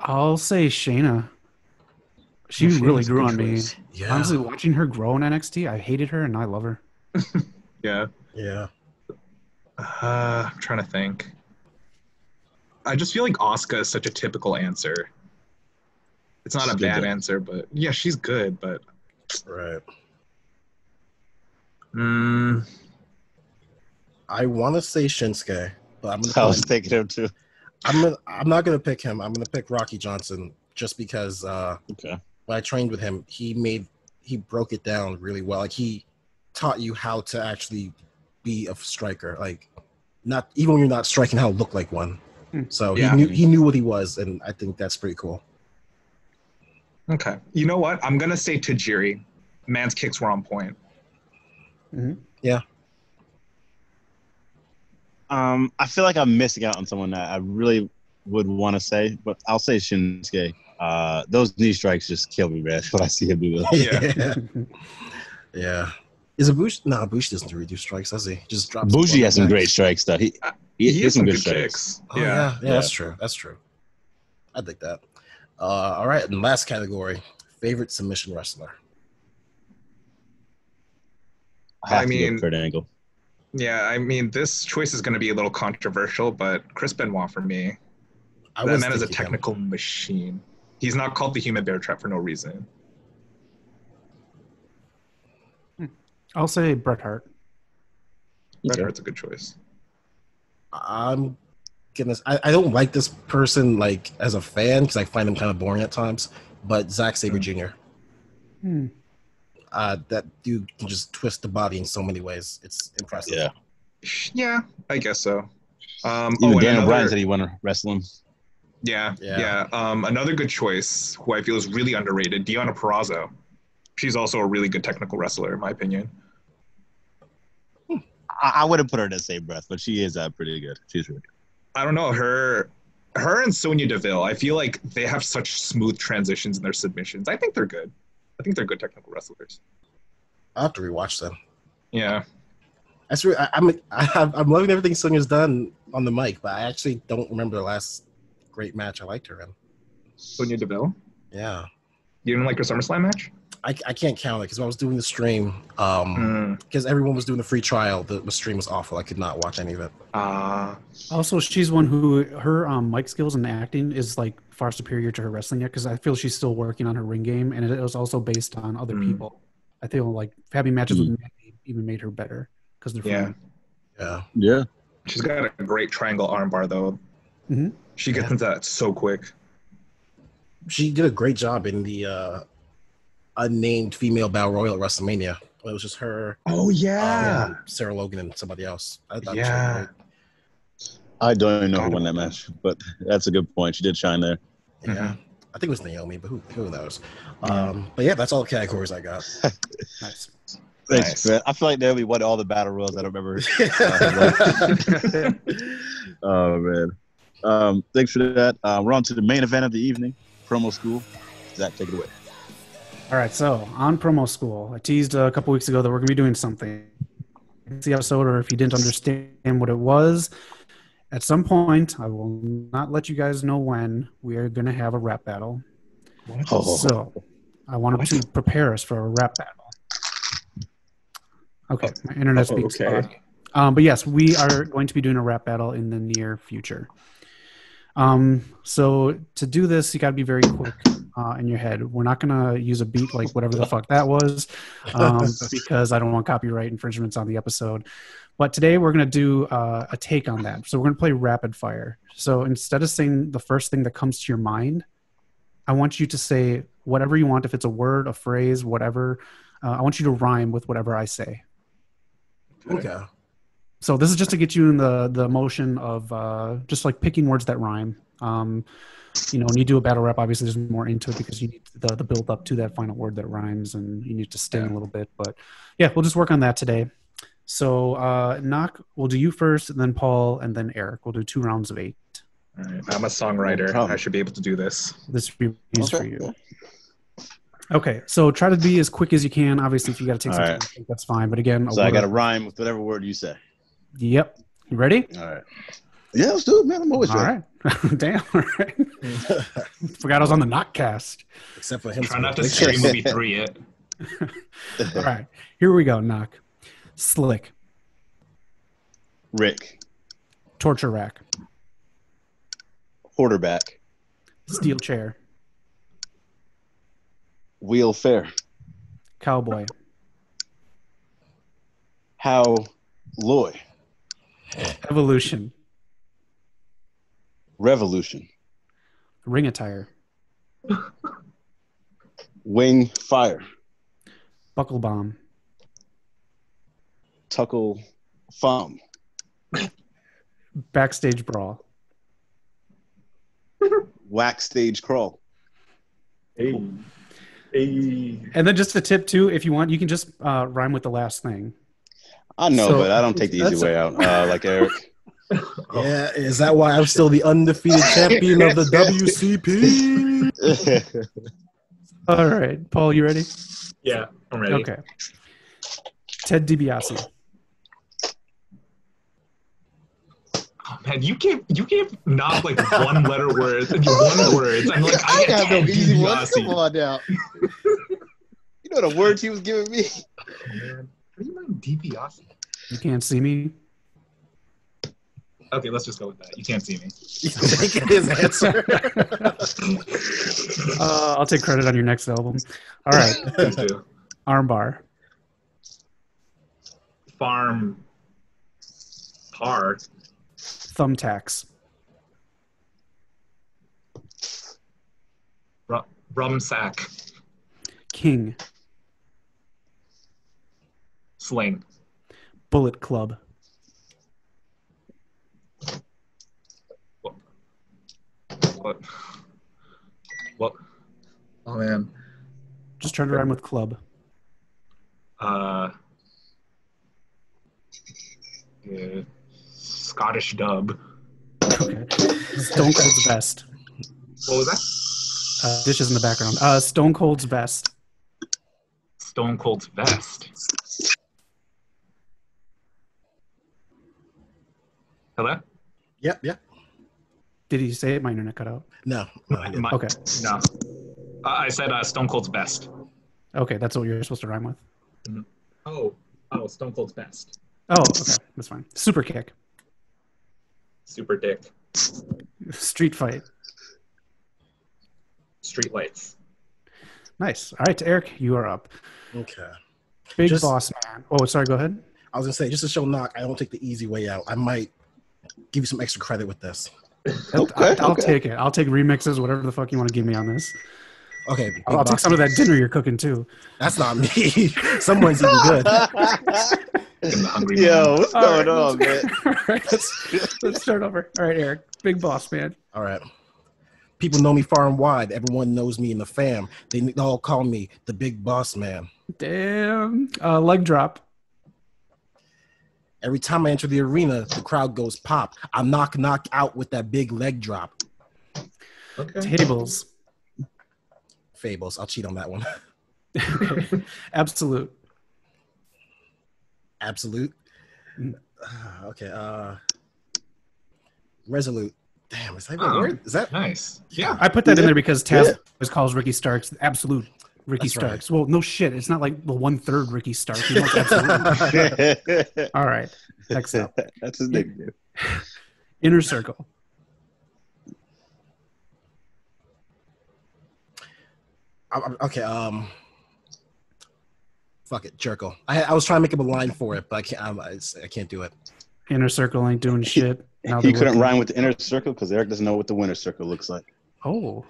I'll say Shayna. She Shayna's really grew good on me. Yeah. Honestly, watching her grow in NXT, I hated her and I love her. (laughs) yeah. Yeah. Uh, I'm trying to think. I just feel like Asuka is such a typical answer. It's not She's a bad though. answer, but yeah, she's good. But Right. Mm, I wanna say Shinsuke, but I'm gonna (laughs) I was pick- thinking him too. I'm gonna I'm not gonna pick him. I'm gonna pick Rocky Johnson just because uh Okay. when I trained with him, he made he broke it down really well. Like he taught you how to actually be a striker. Like not even when you're not striking, how to look like one. Hmm. So Yeah. he knew he knew what he was, and I think that's pretty cool. okay, you know what? I'm gonna say Tajiri. Man's kicks were on point. Um, I feel like I'm missing out on someone that I really would want to say, but I'll say Shinsuke. Uh, those knee strikes just kill me, man. (laughs) When I see him do those. Yeah. (laughs) yeah. Is Ibushi? No, Ibushi doesn't really do strikes, does he? He Just drops. the Bougie ball has some back. great strikes, though. He he, he has some good strikes. kicks. Oh, yeah. yeah. yeah, that's true. That's true. I think that. Uh, all right, and last category: favorite submission wrestler. I, have I to go mean- Kurt Angle. Yeah, I mean, this choice is going to be a little controversial, but Chris Benoit for me. I that was man is a thinking him. technical machine. He's not called the human bear trap for no reason. I'll say Bret Hart. Bret Okay. Hart's a good choice. I'm gonna. I, I don't like this person like as a fan because I find him kind of boring at times. But Zack Sabre Jr. Hmm. Uh, that dude can just twist the body in so many ways. It's impressive. Yeah. Yeah, I guess so. Um, Even oh, and Daniel another- Bryan said he want to wrestle him. Yeah, Yeah. yeah. Um, another good choice, who I feel is really underrated, Deonna Purrazzo. She's also a really good technical wrestler, in my opinion. I, I wouldn't put her in the same breath, but she is uh, pretty good. She's really good. I don't know her, her and Sonya Deville. I feel like they have such smooth transitions in their submissions. I think they're good. I think they're good technical wrestlers. I have to rewatch them. Yeah, That's re- I, I'm I have, I'm loving everything Sonya's done on the mic, but I actually don't remember the last great match I liked her in. Sonya Deville. Yeah, You didn't like her SummerSlam match? I, I can't count it because when I was doing the stream, um, Mm. because everyone was doing the free trial, the, the stream was awful. I could not watch any of it. Uh, Also, she's one who her um, mic skills and acting is like far superior to her wrestling yet because I feel she's still working on her ring game, and it was also based on other Mm. people. I feel like having matches with Mandy even made her better because they're yeah. friends. Yeah. Yeah. She's got a great triangle armbar though. Mhm. She gets Yeah. into that so quick. She did a great job in the uh, unnamed female battle royal at WrestleMania. It was just her, Oh um, Sarah Logan, and somebody else. I thought she did Yeah. I don't even know who won that match, but that's a good point. She did shine there. Yeah. Mhm. I think it was Naomi, but who, who knows? Um, but yeah, that's all the categories I got. (laughs) Nice. Thanks, Nice. man. I feel like Naomi won all the battle royals. I don't remember. oh man. Um, thanks for that. Uh, we're on to the main event of the evening, promo school. Zach, take it away. All right, so on promo school, I teased a couple weeks ago that we're going to be doing something. It's the episode, or if you didn't understand what it was, at some point, I will not let you guys know when we are going to have a rap battle. Oh. So I wanted to prepare us for a rap battle. Okay, my internet Oh, speaks. okay. Um, but yes, we are going to be doing a rap battle in the near future. Um, so to do this, you got to be very quick uh, in your head. We're not going to use a beat like whatever the fuck that was, um, (laughs) because I don't want copyright infringements on the episode. But today we're going to do uh, a take on that. So we're going to play rapid fire. So instead of saying the first thing that comes to your mind, I want you to say whatever you want. If it's a word, a phrase, whatever, uh, I want you to rhyme with whatever I say. okay. So this is just to get you in the the motion of uh, just like picking words that rhyme. Um, you know, when you do a battle rap, obviously there's more into it because you need the, the build up to that final word that rhymes, and you need to sting Yeah. a little bit. But yeah, we'll just work on that today. So uh, knock, we'll do you first, and then Paul, and then Eric. We'll do two rounds of eight. All right. I'm a songwriter. problem. I should be able to do this. This will be used for you. Okay, so try to be as quick as you can. Obviously, if you got to take some All time, right. I think that's fine. But again, So I got to rhyme with whatever word you say. Yep. You ready? All right. Yeah, let's do it, man. I'm always All ready. right. (laughs) Damn. All right. (laughs) Forgot I was on the knockcast. Except for him. Try not to stream movie (laughs) three yet. All right, here we go. Knock, slick, Rick, torture rack, quarterback, steel chair, wheel fair, cowboy, how Loy, evolution, revolution, ring attire, wing fire, buckle bomb, tuckle thumb, backstage brawl, whack stage crawl. Hey. Hey. and then just a tip too. If you want, you can just uh, rhyme with the last thing. I know, So- but I don't take the easy way out, uh, like Eric. (laughs) Oh. Yeah, is that why I'm still the undefeated champion of the (laughs) WCP? (laughs) All right, Paul, you ready? Yeah, I'm ready. Okay. Ted DiBiase, Oh, man, you gave you gave not like one letter words and one words. I'm like, I, I got no easy do ones. Come on now. You know the words he was giving me. Oh, man, What do you mean DiBiase? you can't see me. Okay, let's just go with that. You can't see me. He's taking his answer. (laughs) Uh, I'll take credit on your next album. All right, (laughs) Please do. armbar, Farm par thumbtacks, ru- rum sack king, sling bullet club, what what oh man just trying to rhyme with club. uh yeah. Scottish dub Okay. Stone Cold's best. what was that Uh, dishes in the background. Uh, Stone Cold's best. Stone Cold's vest hello yep, yep. Did he say it? My internet cut out. No. no, My- Okay. no I I said uh, Stone Cold's best Okay, that's what you're supposed to rhyme with. Oh, oh, Stone Cold's best. Oh, okay, that's fine. Super kick, Super dick. street fight. Street lights. Nice. All right, Eric, you are up. Okay. Big Just- boss man. Oh, sorry. Go ahead. I was gonna say just to show knock, I don't take the easy way out. I might give you some extra credit with this. Okay, I'll, I'll okay. take it. I'll take remixes, whatever the fuck you want to give me on this. Okay, I'll, I'll take some of that dinner you're cooking too. That's not me. (laughs) Someone's eating good. I'm the hungry Yo, what's All right, going on, man? (laughs) All right, let's, let's start over. All right, Eric, big boss man. All right. People know me far and wide. Everyone knows me in the fam. They all call me the big boss man. Damn. Uh, leg drop. Every time I enter the arena, the crowd goes pop. I knock knock out with that big leg drop. Okay. Tables. Fables. I'll cheat on that one. Okay. (laughs) Absolute. Absolute. Ah, okay. Uh Resolute. Damn, is that even a Oh. word? Is that Nice. Yeah. I put that in there because Taz Yeah. always calls Ricky Starks absolute Ricky That's right. Starks. Well, no shit. It's not like the one third Ricky Stark. He wants (laughs) absolute. (laughs) All right. Next up. (laughs) That's his nickname. Inner circle. I- I- okay, um Fuck it, Jerkle. I, I was trying to make up a line for it, but I can't. I'm, it's, I can't do it. Inner circle ain't doing shit. Now He couldn't looking- rhyme with the inner circle because Eric doesn't know what the winner circle looks like. Oh.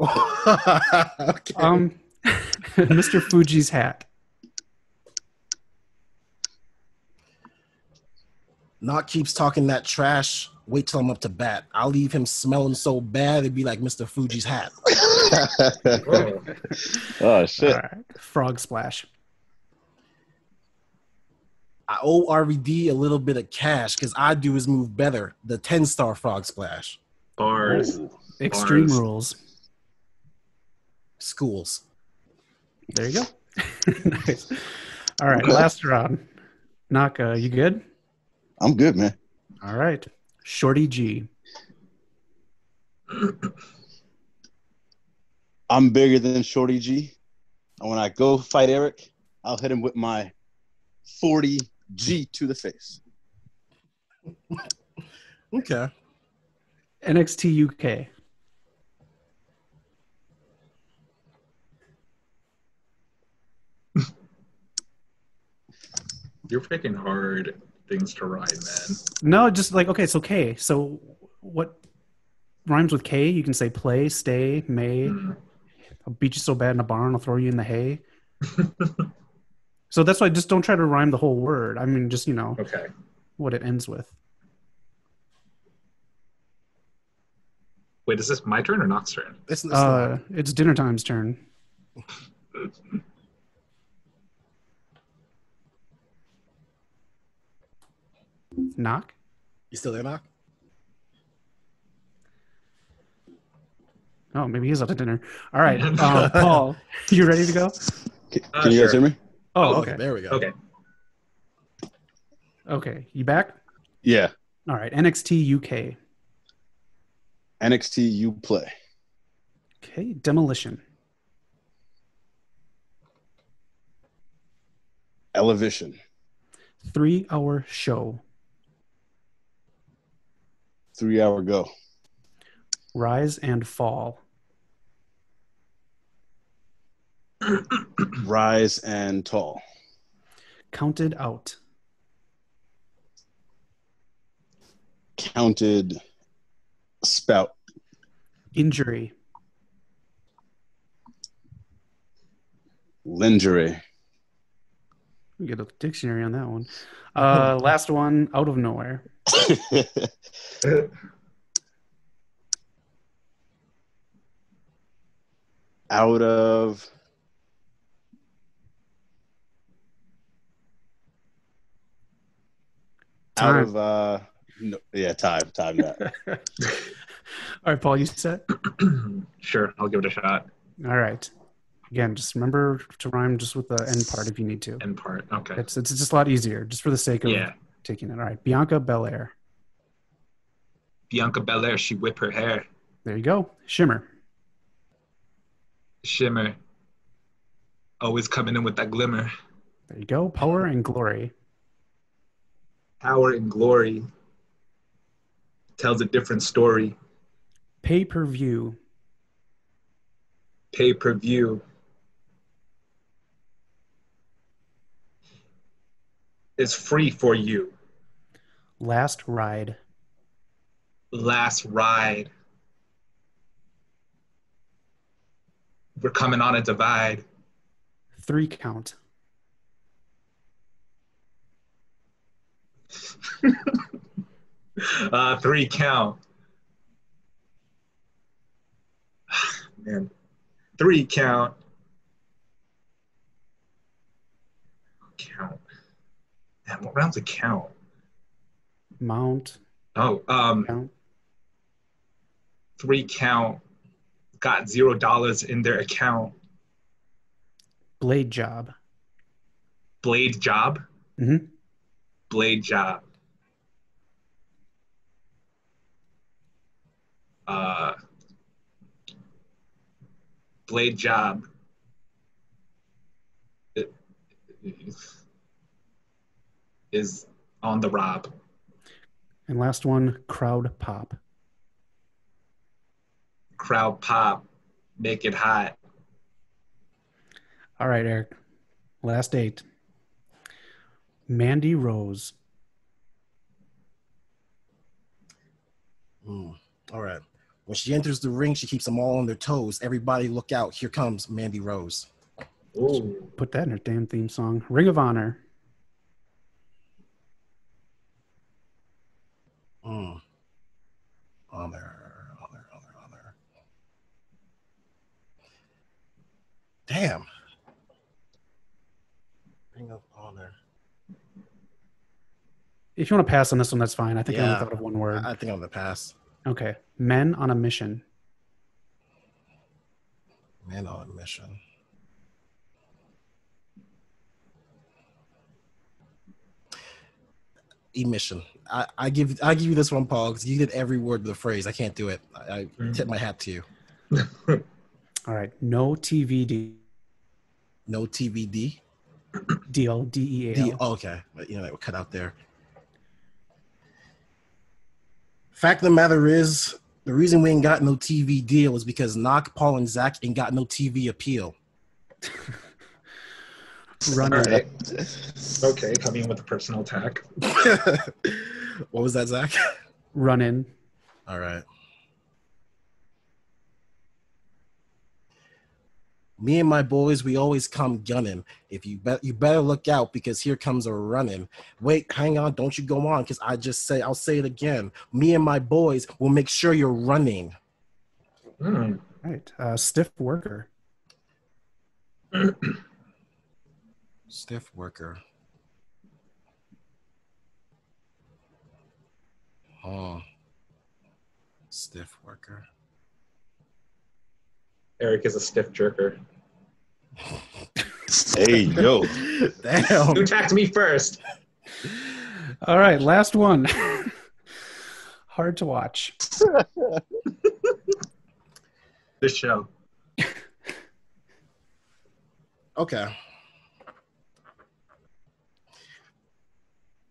okay. Um, (laughs) Mr. Fuji's hat. Not keeps talking that trash. Wait till I'm up to bat. I'll leave him smelling so bad it'd be like Mr. Fuji's hat. (laughs) Oh, oh shit! All right. Frog splash. I owe RVD a little bit of cash because I do his move better. The 10 star frog splash. Bars. Extreme Bars. rules. Schools. There you go. (laughs) nice. All right. Last round. Naka, you good? I'm good, man. All right. Shorty G. I'm bigger than Shorty G. And when I go fight Eric, I'll hit him with my 40 G to the face. (laughs) Okay. NXT UK. You're picking hard things to ride, man. No, just like okay, so K. So what rhymes with K? You can say play, stay, may. Mm. I'll beat you so bad in a barn, I'll throw you in the hay. (laughs) so that's why just don't try to rhyme the whole word. I mean, just you know Okay. what it ends with. Wait, is this my turn or Knox turn? It's, it's Uh, it's dinner time's turn. (laughs) Knock. you still there, Knock? Oh, maybe he's out to dinner. All right, uh, (laughs) Paul, you ready to go? Can, Uh, can you guys sure. hear me? Oh, Oh, okay. There we go. Okay. Okay, you back? Yeah. All right, NXT UK. NXT you play. Okay, demolition. Elevation. Three hour show. Three hour go. Rise and fall. (clears throat) Rise and tall. Counted out. Counted spout. Injury. Lingerie. We get a dictionary on that one. Uh, (laughs) last one, out of nowhere. (laughs) Out of out of uh no, yeah, time, time that. (laughs) All right, Paul, you set? (clears throat) sure, I'll give it a shot. All right. Again, just remember to rhyme just with the end part if you need to. End part. Okay. It's it's just a lot easier, just for the sake of Yeah. Taking it. All right, Bianca Belair. Bianca Belair, she whip her hair. There you go. Shimmer. Shimmer. Always coming in with that glimmer. There you go. Power and glory. Power and glory. Tells a different story. Pay per view. Pay per view. Is free for you. Last ride. Last ride. We're coming on a divide. Three count. (laughs) uh, three count. (sighs) Man, three count. Count. Man, what round's a count? Mount. Oh, um, Count. three count. Got zero dollars in their account. Blade job. Blade job. Mhm. Blade job. Uh, blade job. It- is on the rob. And last one, crowd pop. Crowd pop. Make it hot. All right, Eric. Last eight. Mandy Rose. Mm, all right. When she enters the ring, she keeps them all on their toes. Everybody look out. Here comes Mandy Rose. Ooh. Put that in her damn theme song. Ring of Honor. Mm. Honor, honor, honor, honor. Damn. Ring of Honor. If you want to pass on this one, that's fine. I think I Yeah. only thought of one word. I I think I'm gonna pass. Okay. Men on a mission. Man on a mission. Emission. I, I give I give you this one, Paul, because you did every word of the phrase. I can't do it. I, I Mm. tip my hat to you. (laughs) All right. No TVD No TVD. deal. D E A L. oh, okay, but you know that would cut out there. Fact of the matter is, the reason we ain't got no TV deal is because Knock, Paul, and Zach ain't got no TV appeal. (laughs) Runner. All right. Okay, coming in with a personal attack. (laughs) what was that, Zach? Run in. All right. Me and my boys, we always come gunning. If you bet, you better look out because here comes a running. Wait, hang on, don't you go on because I just say I'll say it again. Me and my boys will make sure you're running. Hmm. Right. Uh, stiff worker. (clears throat) Stiff worker. Oh, stiff worker. Eric is a stiff jerker. (laughs) Hey, yo. Damn. Who attacked me first? All right. Last one. (laughs) Hard to watch. (laughs) This show. Okay.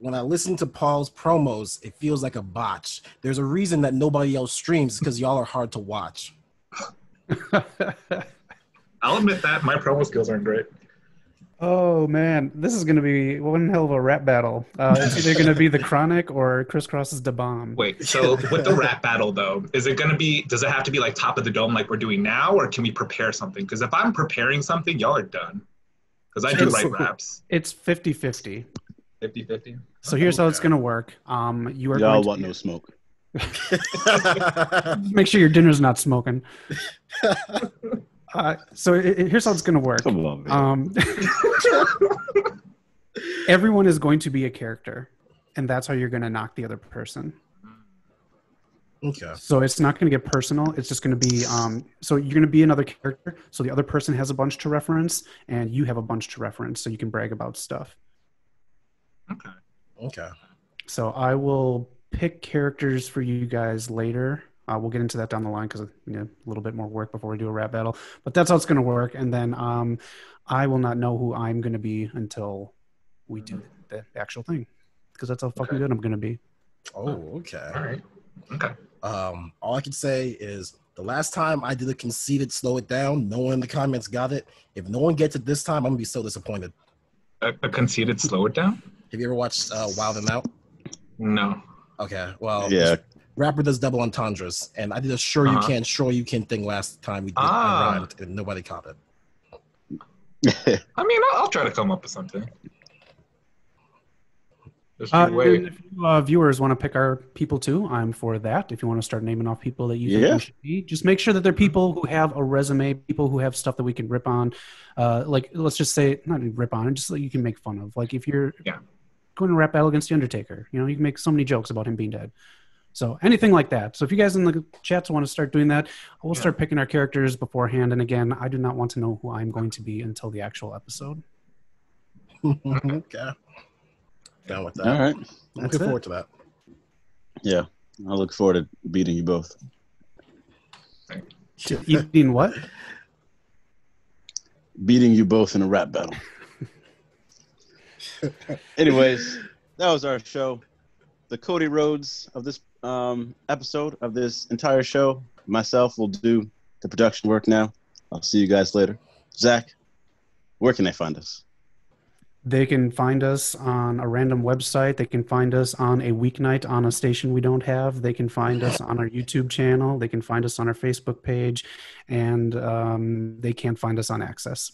When I listen to Paul's promos, it feels like a botch. There's a reason that nobody else streams because y'all are hard to watch. (laughs) I'll admit that my promo skills aren't great. oh man, this is gonna be one hell of a rap battle. Uh, it's either gonna be the Chronic or Kris Kross's the bomb. Wait, so with the (laughs) rap battle though, is it gonna be? Does it have to be like top of the dome like we're doing now, or can we prepare something? Because if I'm preparing something, y'all are done. Because I do write raps. It's 50-50. 50-50. So here's how it's gonna work. Um, you are Y'all going want to no smoke. (laughs) make sure your dinner's not smoking. Uh, so it, it- here's how it's gonna work. Come on, man. Um, (laughs) everyone is going to be a character, and that's how you're going to knock the other person. okay. So it's not going to get personal. It's just going to be um, so you're going to be another character. So the other person has a bunch to reference, and you have a bunch to reference, so you can brag about stuff. Okay. Okay. So I will pick characters for you guys later. Uh, we'll get into that down the line because you know, a little bit more work before we do a rap battle. But that's how it's going to work. And then um, I will not know who I'm going to be until we do the actual thing because that's how fucking Okay. good I'm going to be. Oh, okay. All right. Okay. Um, all I can say is the last time I did a conceited slow it down, no one in the comments got it. If no one gets it this time, I'm gonna be so disappointed. A, a conceded slow it down? Have you ever watched uh, Wild and Out? No. Okay, well, Yeah. rapper does double entendres, and I did a sure you Uh-huh. can, sure you can thing last time we did Ah. Rhymed, and nobody caught it. (laughs) I mean, I'll, I'll try to come up with something. Just Uh, you if you, uh, viewers want to pick our people too, I'm for that. If you want to start naming off people that you think Yeah. we should be, just make sure that they're people who have a resume, people who have stuff that we can rip on. Uh, like, let's just say, not rip on, just so you can make fun of. Like, if you're Yeah. Going to rap battle against the Undertaker, you know, you can make so many jokes about him being dead. So anything like that. So if you guys in the chats want to start doing that, we'll Yeah. start picking our characters beforehand. And again, I do not want to know who I'm going to be until the actual episode. (laughs) okay. Down with that. All right. I'm looking it. forward to that. Yeah. I look forward to beating you both. Eating what? Beating you both in a rap battle. (laughs) (laughs) Anyways, that was our show. The Cody Rhodes of this um, episode of this entire show. Myself will do the production work now. I'll see you guys later. Zach, where can they find us? They can find us on a random website. They can find us on a weeknight on a station we don't have. They can find us on our YouTube channel. They can find us on our Facebook page, and um, they can't find us on AXS.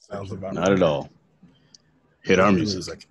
Sounds about Not at all. Hit our music. music.